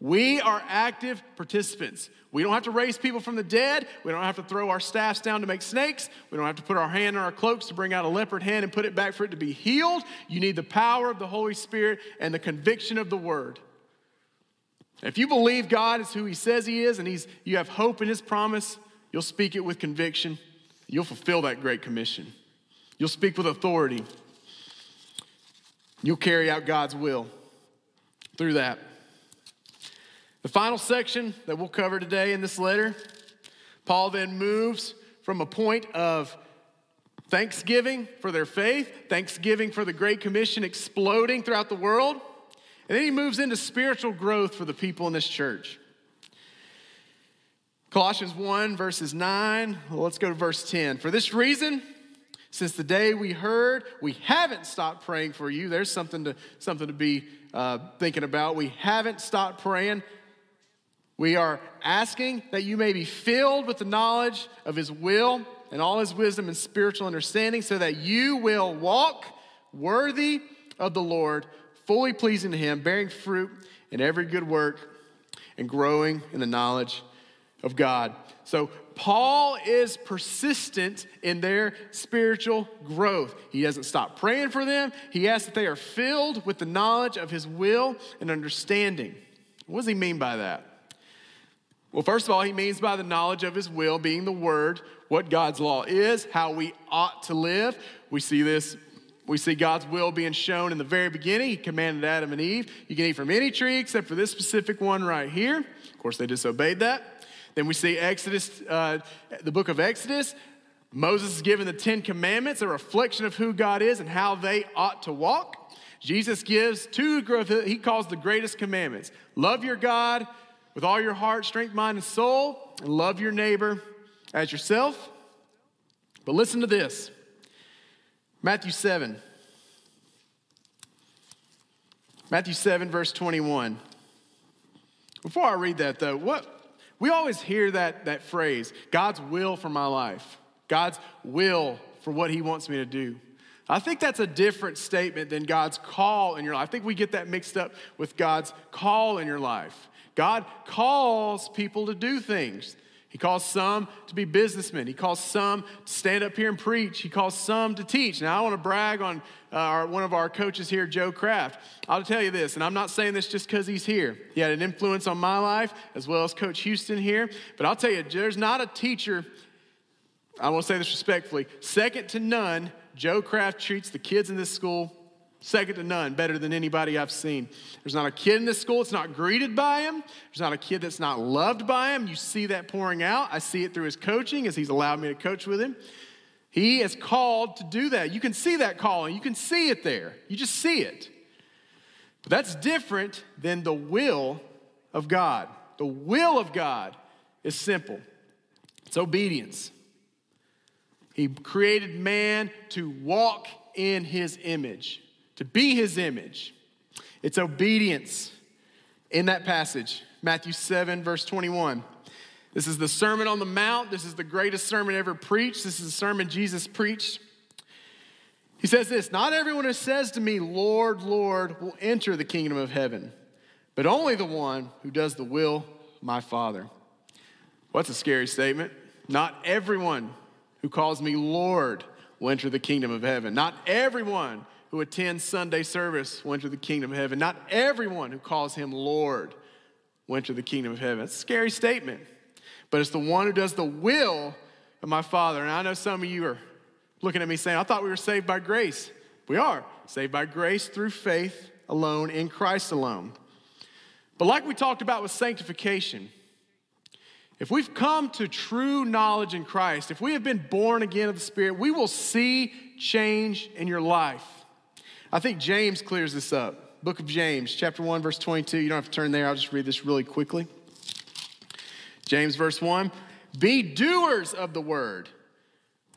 S1: We are active participants. We don't have to raise people from the dead. We don't have to throw our staffs down to make snakes. We don't have to put our hand in our cloaks to bring out a leopard hand and put it back for it to be healed. You need the power of the Holy Spirit and the conviction of the Word. If you believe God is who He says He is and he's, you have hope in His promise, you'll speak it with conviction. You'll fulfill that great commission. You'll speak with authority. You'll carry out God's will through that. The final section that we'll cover today in this letter, Paul then moves from a point of thanksgiving for their faith, thanksgiving for the Great Commission exploding throughout the world and then he moves into spiritual growth for the people in this church. Colossians 1, verses 9. Well, let's go to verse 10. For this reason, since the day we heard, we haven't stopped praying for you. There's something to, something to be uh, thinking about. We haven't stopped praying. We are asking that you may be filled with the knowledge of His will and all His wisdom and spiritual understanding, so that you will walk worthy of the Lord fully pleasing to Him, bearing fruit in every good work, and growing in the knowledge of God. So, Paul is persistent in their spiritual growth. He doesn't stop praying for them. He asks that they are filled with the knowledge of his will and understanding. What does he mean by that? Well, first of all, he means by the knowledge of his will being the word, what God's law is, how we ought to live. We see this we see God's will being shown in the very beginning. He commanded Adam and Eve, you can eat from any tree except for this specific one right here. Of course, they disobeyed that. Then we see Exodus, uh, the book of Exodus. Moses is given the Ten Commandments, a reflection of who God is and how they ought to walk. Jesus gives two, he calls the greatest commandments love your God with all your heart, strength, mind, and soul, and love your neighbor as yourself. But listen to this Matthew 7. Matthew 7, verse 21. Before I read that, though, what we always hear that, that phrase, God's will for my life, God's will for what He wants me to do. I think that's a different statement than God's call in your life. I think we get that mixed up with God's call in your life. God calls people to do things. He calls some to be businessmen. He calls some to stand up here and preach. He calls some to teach. Now, I want to brag on uh, our, one of our coaches here, Joe Kraft. I'll tell you this, and I'm not saying this just because he's here. He had an influence on my life as well as Coach Houston here. But I'll tell you, there's not a teacher, I won't say this respectfully, second to none, Joe Kraft treats the kids in this school Second to none, better than anybody I've seen. There's not a kid in this school that's not greeted by him. There's not a kid that's not loved by him. You see that pouring out. I see it through his coaching as he's allowed me to coach with him. He is called to do that. You can see that calling, you can see it there. You just see it. But that's different than the will of God. The will of God is simple it's obedience. He created man to walk in his image, to be his image. It's obedience in that passage, Matthew 7, verse 21. This is the Sermon on the Mount. This is the greatest sermon ever preached. This is the sermon Jesus preached. He says this Not everyone who says to me, Lord, Lord, will enter the kingdom of heaven, but only the one who does the will my Father. What's a scary statement? Not everyone who calls me Lord will enter the kingdom of heaven. Not everyone who attends Sunday service will enter the kingdom of heaven. Not everyone who calls him Lord will enter the kingdom of heaven. It's a scary statement, but it's the one who does the will of my Father. And I know some of you are looking at me saying, I thought we were saved by grace. We are saved by grace through faith alone in Christ alone. But like we talked about with sanctification, if we've come to true knowledge in Christ, if we have been born again of the Spirit, we will see change in your life. I think James clears this up. Book of James, chapter 1, verse 22. You don't have to turn there, I'll just read this really quickly. James, verse 1 Be doers of the word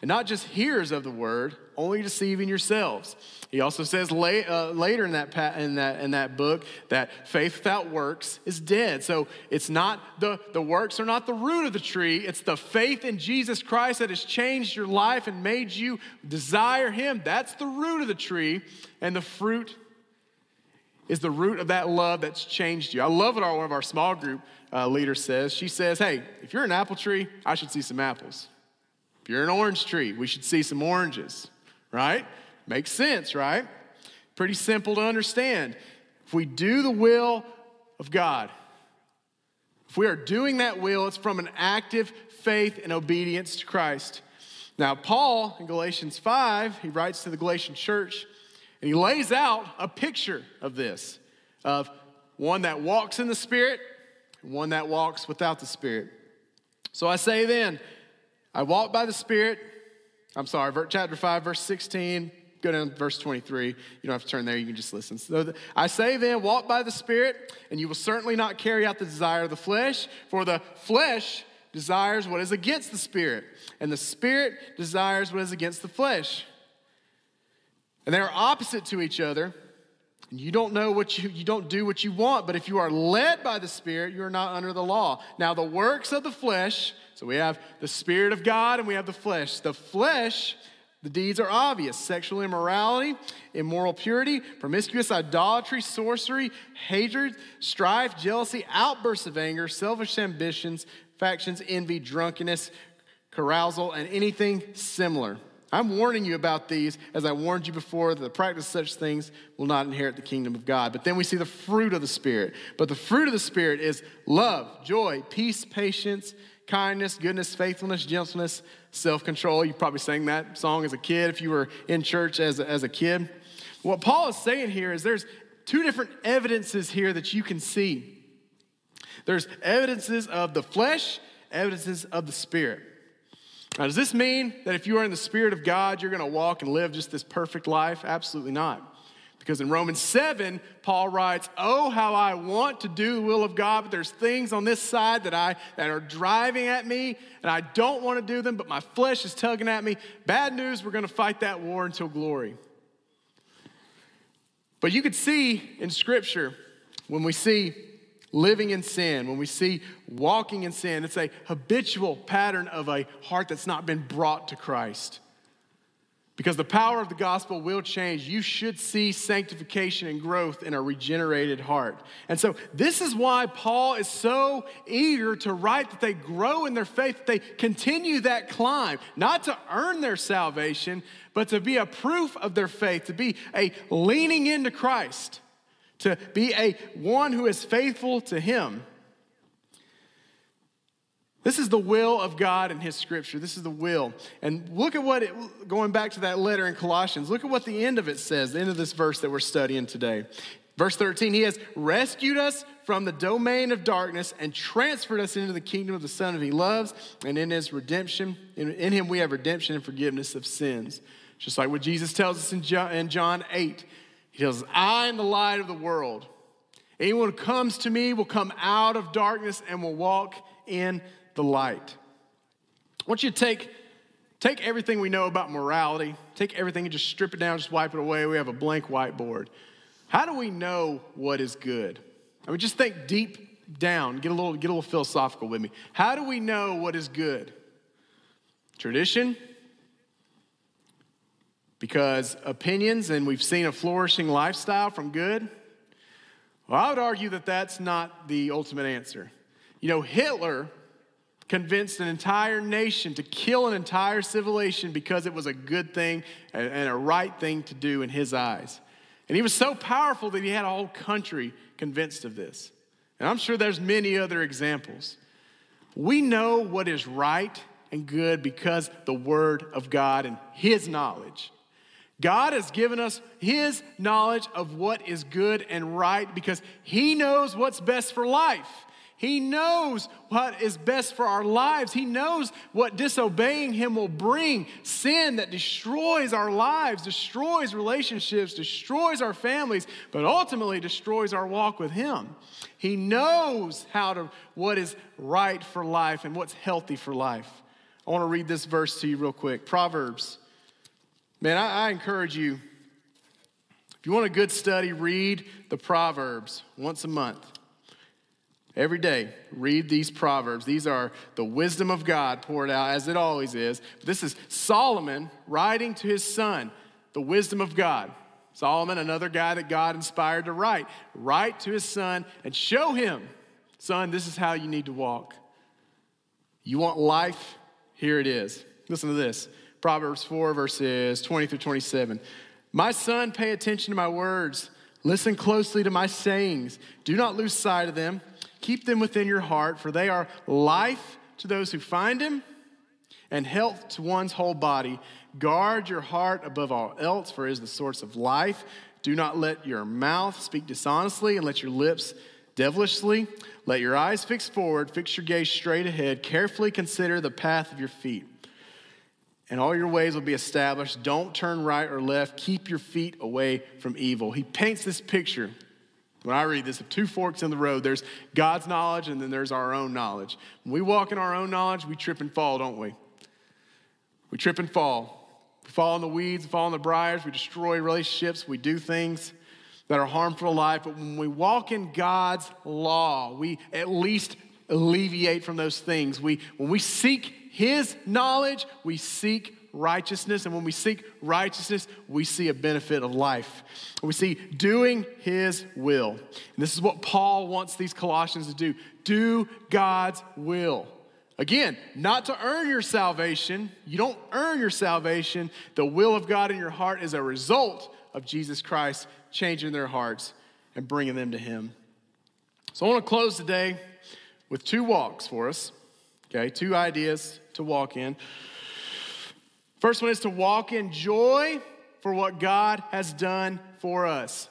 S1: and not just hearers of the word, only deceiving yourselves. He also says uh, later in that, in, that, in that book that faith without works is dead. So it's not the, the works are not the root of the tree, it's the faith in Jesus Christ that has changed your life and made you desire Him. That's the root of the tree, and the fruit is the root of that love that's changed you. I love what our, one of our small group uh, leaders says. She says, Hey, if you're an apple tree, I should see some apples. If you're an orange tree, we should see some oranges, right? Makes sense, right? Pretty simple to understand. If we do the will of God, if we are doing that will, it's from an active faith and obedience to Christ. Now, Paul in Galatians 5, he writes to the Galatian church and he lays out a picture of this of one that walks in the Spirit and one that walks without the Spirit. So I say then, I walk by the Spirit. I'm sorry, chapter 5, verse 16. Go down to verse 23. You don't have to turn there, you can just listen. So the, I say then, walk by the Spirit, and you will certainly not carry out the desire of the flesh, for the flesh desires what is against the Spirit, and the Spirit desires what is against the flesh. And they are opposite to each other. And you don't know what you, you don't do what you want, but if you are led by the Spirit, you are not under the law. Now, the works of the flesh, so we have the Spirit of God and we have the flesh. The flesh, the deeds are obvious sexual immorality, immoral purity, promiscuous idolatry, sorcery, hatred, strife, jealousy, outbursts of anger, selfish ambitions, factions, envy, drunkenness, carousal, and anything similar. I'm warning you about these as I warned you before that the practice of such things will not inherit the kingdom of God. But then we see the fruit of the Spirit. But the fruit of the Spirit is love, joy, peace, patience, kindness, goodness, faithfulness, gentleness, self control. You probably sang that song as a kid if you were in church as a, as a kid. What Paul is saying here is there's two different evidences here that you can see there's evidences of the flesh, evidences of the Spirit. Now, does this mean that if you are in the Spirit of God, you're going to walk and live just this perfect life? Absolutely not. Because in Romans 7, Paul writes, Oh, how I want to do the will of God, but there's things on this side that, I, that are driving at me, and I don't want to do them, but my flesh is tugging at me. Bad news, we're going to fight that war until glory. But you could see in Scripture, when we see living in sin, when we see walking in sin, it's a habitual pattern of a heart that's not been brought to Christ. Because the power of the gospel will change. You should see sanctification and growth in a regenerated heart. And so, this is why Paul is so eager to write that they grow in their faith, that they continue that climb, not to earn their salvation, but to be a proof of their faith, to be a leaning into Christ to be a one who is faithful to him. This is the will of God in His scripture. This is the will. And look at what, it, going back to that letter in Colossians, look at what the end of it says, the end of this verse that we're studying today. Verse 13, He has rescued us from the domain of darkness and transferred us into the kingdom of the Son of He loves. And in His redemption, in, in Him we have redemption and forgiveness of sins. Just like what Jesus tells us in John, in John 8 he tells us, I am the light of the world. Anyone who comes to me will come out of darkness and will walk in the light. I want you to take Take everything we know about morality, take everything and just strip it down, just wipe it away. We have a blank whiteboard. How do we know what is good? I mean, just think deep down, get a little, get a little philosophical with me. How do we know what is good? Tradition? Because opinions, and we've seen a flourishing lifestyle from good? Well, I would argue that that's not the ultimate answer. You know, Hitler convinced an entire nation to kill an entire civilization because it was a good thing and a right thing to do in his eyes. And he was so powerful that he had a whole country convinced of this. And I'm sure there's many other examples. We know what is right and good because the word of God and his knowledge. God has given us his knowledge of what is good and right because he knows what's best for life. He knows what is best for our lives. He knows what disobeying Him will bring sin that destroys our lives, destroys relationships, destroys our families, but ultimately destroys our walk with Him. He knows how to, what is right for life and what's healthy for life. I want to read this verse to you real quick Proverbs. Man, I, I encourage you, if you want a good study, read the Proverbs once a month. Every day, read these proverbs. These are the wisdom of God poured out, as it always is. This is Solomon writing to his son, the wisdom of God. Solomon, another guy that God inspired to write, write to his son and show him, son, this is how you need to walk. You want life? Here it is. Listen to this Proverbs 4, verses 20 through 27. My son, pay attention to my words. Listen closely to my sayings. Do not lose sight of them. Keep them within your heart, for they are life to those who find them and health to one's whole body. Guard your heart above all else, for it is the source of life. Do not let your mouth speak dishonestly, and let your lips devilishly. Let your eyes fix forward, fix your gaze straight ahead. Carefully consider the path of your feet, and all your ways will be established. Don't turn right or left. Keep your feet away from evil. He paints this picture when I read this, of two forks in the road, there's God's knowledge and then there's our own knowledge. When we walk in our own knowledge, we trip and fall, don't we? We trip and fall. We fall in the weeds, we fall in the briars, we destroy relationships, we do things that are harmful to life. But when we walk in God's law, we at least alleviate from those things. We, when we seek His knowledge, we seek righteousness. And when we seek righteousness, we see a benefit of life. We see doing his will. And this is what Paul wants these Colossians to do do God's will. Again, not to earn your salvation. You don't earn your salvation. The will of God in your heart is a result of Jesus Christ changing their hearts and bringing them to Him. So I want to close today with two walks for us, okay? Two ideas to walk in. First one is to walk in joy for what God has done for us.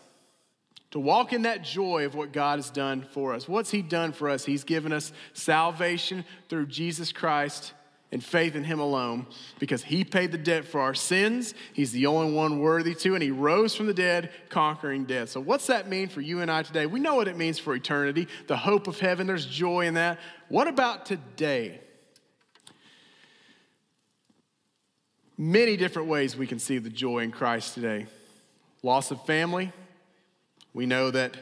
S1: To walk in that joy of what God has done for us. What's He done for us? He's given us salvation through Jesus Christ and faith in Him alone because He paid the debt for our sins. He's the only one worthy to, and He rose from the dead, conquering death. So, what's that mean for you and I today? We know what it means for eternity, the hope of heaven. There's joy in that. What about today? many different ways we can see the joy in Christ today. Loss of family. We know that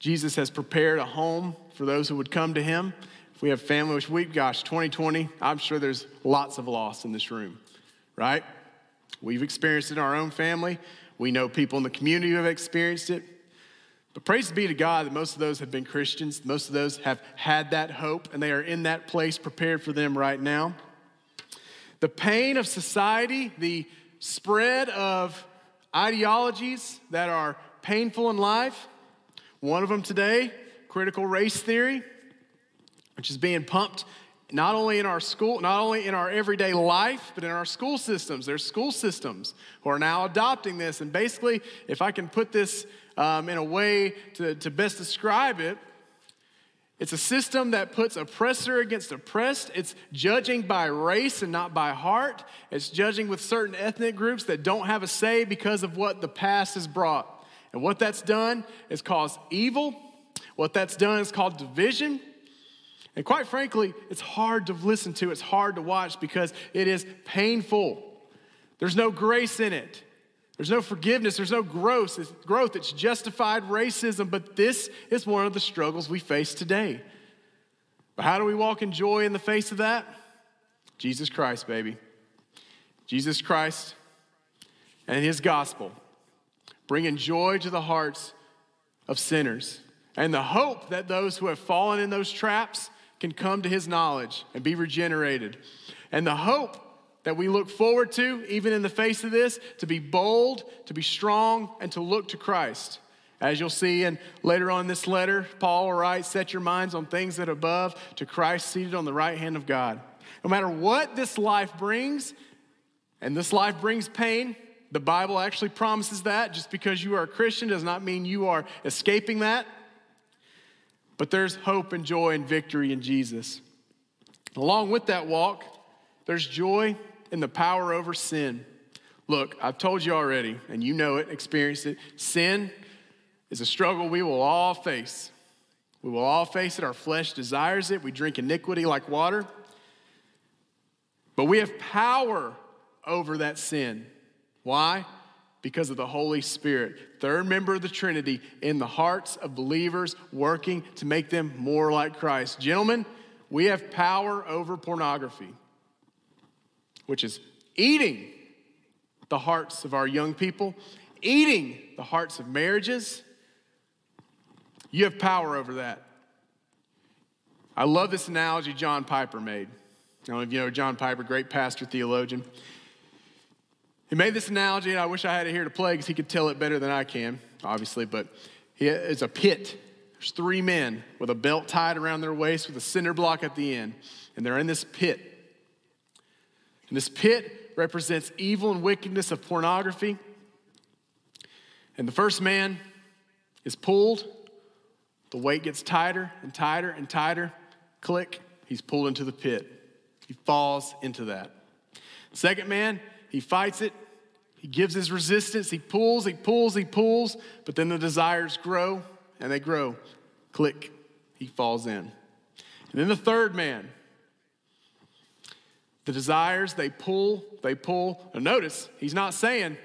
S1: Jesus has prepared a home for those who would come to him. We have family, which we, gosh, 2020, I'm sure there's lots of loss in this room, right? We've experienced it in our own family. We know people in the community who have experienced it. But praise be to God that most of those have been Christians. Most of those have had that hope, and they are in that place prepared for them right now. The pain of society, the spread of ideologies that are painful in life. One of them today, critical race theory, which is being pumped not only in our school, not only in our everyday life, but in our school systems. There's school systems who are now adopting this. And basically, if I can put this um, in a way to, to best describe it, it's a system that puts oppressor against oppressed. It's judging by race and not by heart. It's judging with certain ethnic groups that don't have a say because of what the past has brought. And what that's done is caused evil. What that's done is called division. And quite frankly, it's hard to listen to, it's hard to watch because it is painful. There's no grace in it. There's no forgiveness, there's no growth. It's growth. It's justified racism, but this is one of the struggles we face today. But how do we walk in joy in the face of that? Jesus Christ, baby. Jesus Christ and his gospel, bringing joy to the hearts of sinners and the hope that those who have fallen in those traps can come to his knowledge and be regenerated. And the hope that we look forward to, even in the face of this, to be bold, to be strong, and to look to Christ. As you'll see in later on in this letter, Paul writes, Set your minds on things that are above, to Christ seated on the right hand of God. No matter what this life brings, and this life brings pain, the Bible actually promises that. Just because you are a Christian does not mean you are escaping that. But there's hope and joy and victory in Jesus. Along with that walk, there's joy in the power over sin. Look, I've told you already, and you know it, experienced it. Sin is a struggle we will all face. We will all face it. Our flesh desires it. We drink iniquity like water. But we have power over that sin. Why? Because of the Holy Spirit, third member of the Trinity, in the hearts of believers, working to make them more like Christ. Gentlemen, we have power over pornography, which is eating the hearts of our young people, eating the hearts of marriages. You have power over that. I love this analogy John Piper made. I don't know if you know John Piper, great pastor, theologian. He made this analogy, and I wish I had it here to play because he could tell it better than I can, obviously. But it's a pit. There's three men with a belt tied around their waist with a cinder block at the end, and they're in this pit. And this pit represents evil and wickedness of pornography. And the first man is pulled, the weight gets tighter and tighter and tighter. Click, he's pulled into the pit. He falls into that. Second man, he fights it. He gives his resistance. He pulls, he pulls, he pulls, but then the desires grow and they grow. Click, he falls in. And then the third man, the desires, they pull, they pull. Now notice, he's not saying,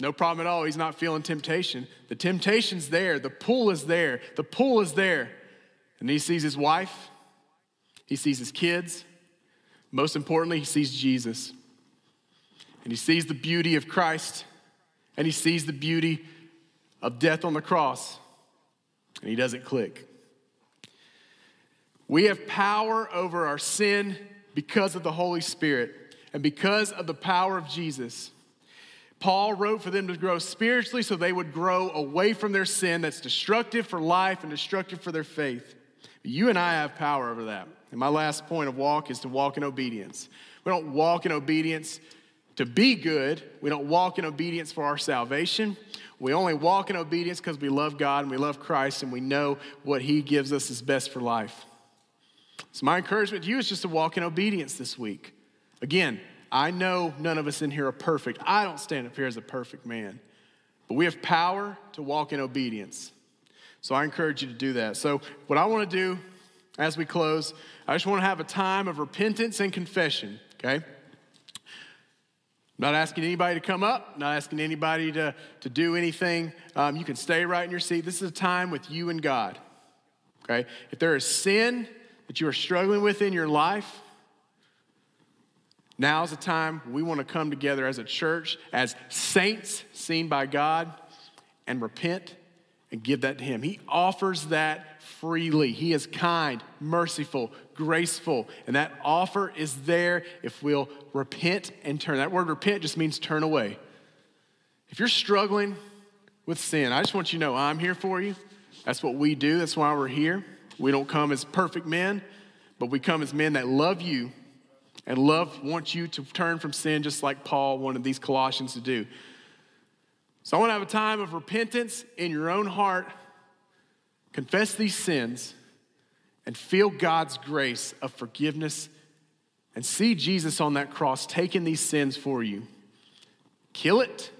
S1: no problem at all, he's not feeling temptation. The temptation's there, the pull is there, the pull is there. And he sees his wife, he sees his kids, most importantly, he sees Jesus and he sees the beauty of Christ and he sees the beauty of death on the cross and he doesn't click. We have power over our sin because of the Holy Spirit and because of the power of Jesus. Paul wrote for them to grow spiritually so they would grow away from their sin that's destructive for life and destructive for their faith. You and I have power over that. And my last point of walk is to walk in obedience. We don't walk in obedience to be good. We don't walk in obedience for our salvation. We only walk in obedience because we love God and we love Christ and we know what He gives us is best for life. So, my encouragement to you is just to walk in obedience this week. Again, I know none of us in here are perfect. I don't stand up here as a perfect man, but we have power to walk in obedience. So, I encourage you to do that. So, what I want to do as we close, I just want to have a time of repentance and confession, okay? Not asking anybody to come up, not asking anybody to, to do anything. Um, you can stay right in your seat. This is a time with you and God. Okay? If there is sin that you are struggling with in your life, now is the time we want to come together as a church, as saints seen by God, and repent and give that to Him. He offers that freely. He is kind, merciful, graceful, and that offer is there if we'll repent and turn. That word repent just means turn away. If you're struggling with sin, I just want you to know I'm here for you. That's what we do, that's why we're here. We don't come as perfect men, but we come as men that love you and love wants you to turn from sin just like Paul wanted these Colossians to do. So I want to have a time of repentance in your own heart. Confess these sins and feel God's grace of forgiveness and see Jesus on that cross taking these sins for you. Kill it,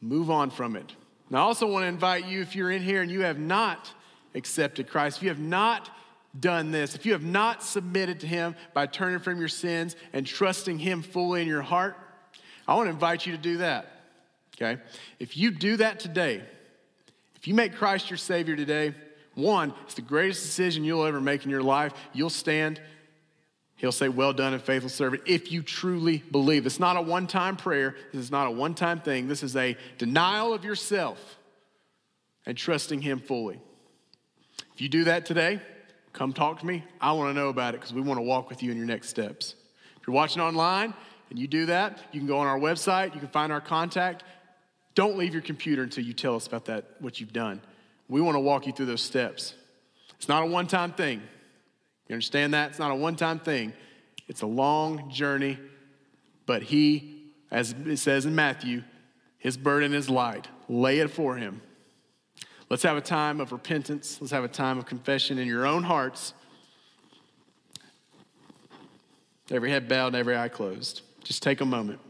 S1: move on from it. Now, I also want to invite you, if you're in here and you have not accepted Christ, if you have not done this, if you have not submitted to Him by turning from your sins and trusting Him fully in your heart, I want to invite you to do that. Okay? If you do that today, if you make Christ your Savior today, one, it's the greatest decision you'll ever make in your life. You'll stand, He'll say, Well done and faithful servant, if you truly believe. It's not a one time prayer, this is not a one time thing. This is a denial of yourself and trusting Him fully. If you do that today, come talk to me. I want to know about it because we want to walk with you in your next steps. If you're watching online and you do that, you can go on our website, you can find our contact. Don't leave your computer until you tell us about that, what you've done. We want to walk you through those steps. It's not a one time thing. You understand that? It's not a one time thing, it's a long journey. But He, as it says in Matthew, His burden is light. Lay it for Him. Let's have a time of repentance. Let's have a time of confession in your own hearts. Every head bowed every eye closed. Just take a moment.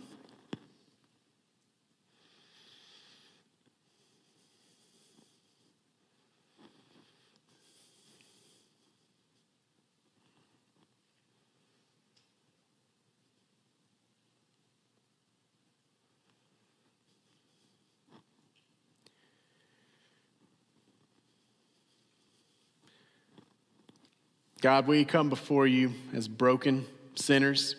S1: God, we come before you as broken sinners.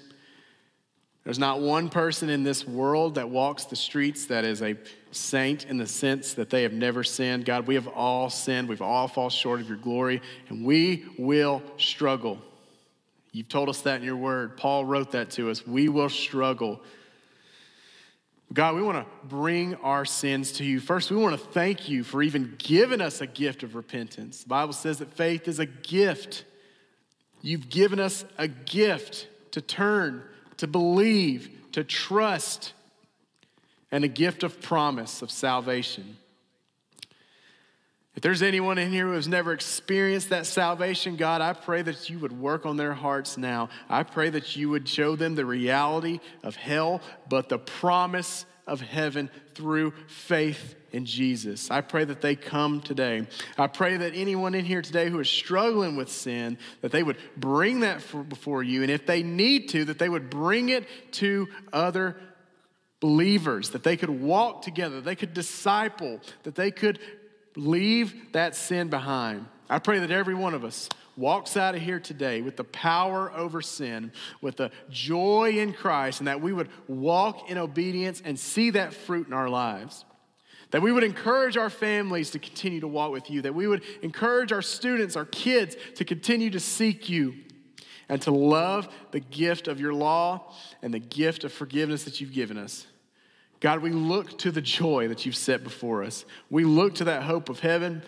S1: There's not one person in this world that walks the streets that is a saint in the sense that they have never sinned. God, we have all sinned. We've all fallen short of your glory, and we will struggle. You've told us that in your word. Paul wrote that to us. We will struggle. God, we want to bring our sins to you. First, we want to thank you for even giving us a gift of repentance. The Bible says that faith is a gift. You've given us a gift to turn, to believe, to trust, and a gift of promise of salvation. If there's anyone in here who has never experienced that salvation, God, I pray that you would work on their hearts now. I pray that you would show them the reality of hell, but the promise of heaven through faith in Jesus. I pray that they come today. I pray that anyone in here today who is struggling with sin, that they would bring that before you. And if they need to, that they would bring it to other believers, that they could walk together, they could disciple, that they could leave that sin behind. I pray that every one of us walks out of here today with the power over sin, with the joy in Christ, and that we would walk in obedience and see that fruit in our lives. That we would encourage our families to continue to walk with you, that we would encourage our students, our kids to continue to seek you and to love the gift of your law and the gift of forgiveness that you've given us. God, we look to the joy that you've set before us. We look to that hope of heaven,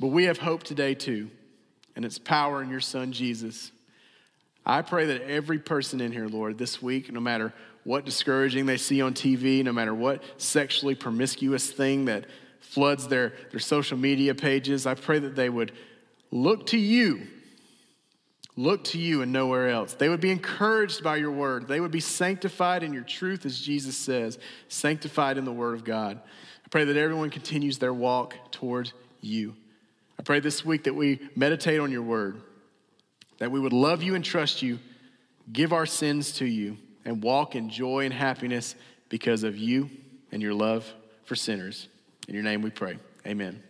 S1: but we have hope today too and its power in your son, Jesus. I pray that every person in here, Lord, this week, no matter what discouraging they see on TV, no matter what sexually promiscuous thing that floods their, their social media pages, I pray that they would look to you. Look to you and nowhere else. They would be encouraged by your word. They would be sanctified in your truth, as Jesus says, sanctified in the word of God. I pray that everyone continues their walk toward you. I pray this week that we meditate on your word, that we would love you and trust you, give our sins to you, and walk in joy and happiness because of you and your love for sinners. In your name we pray. Amen.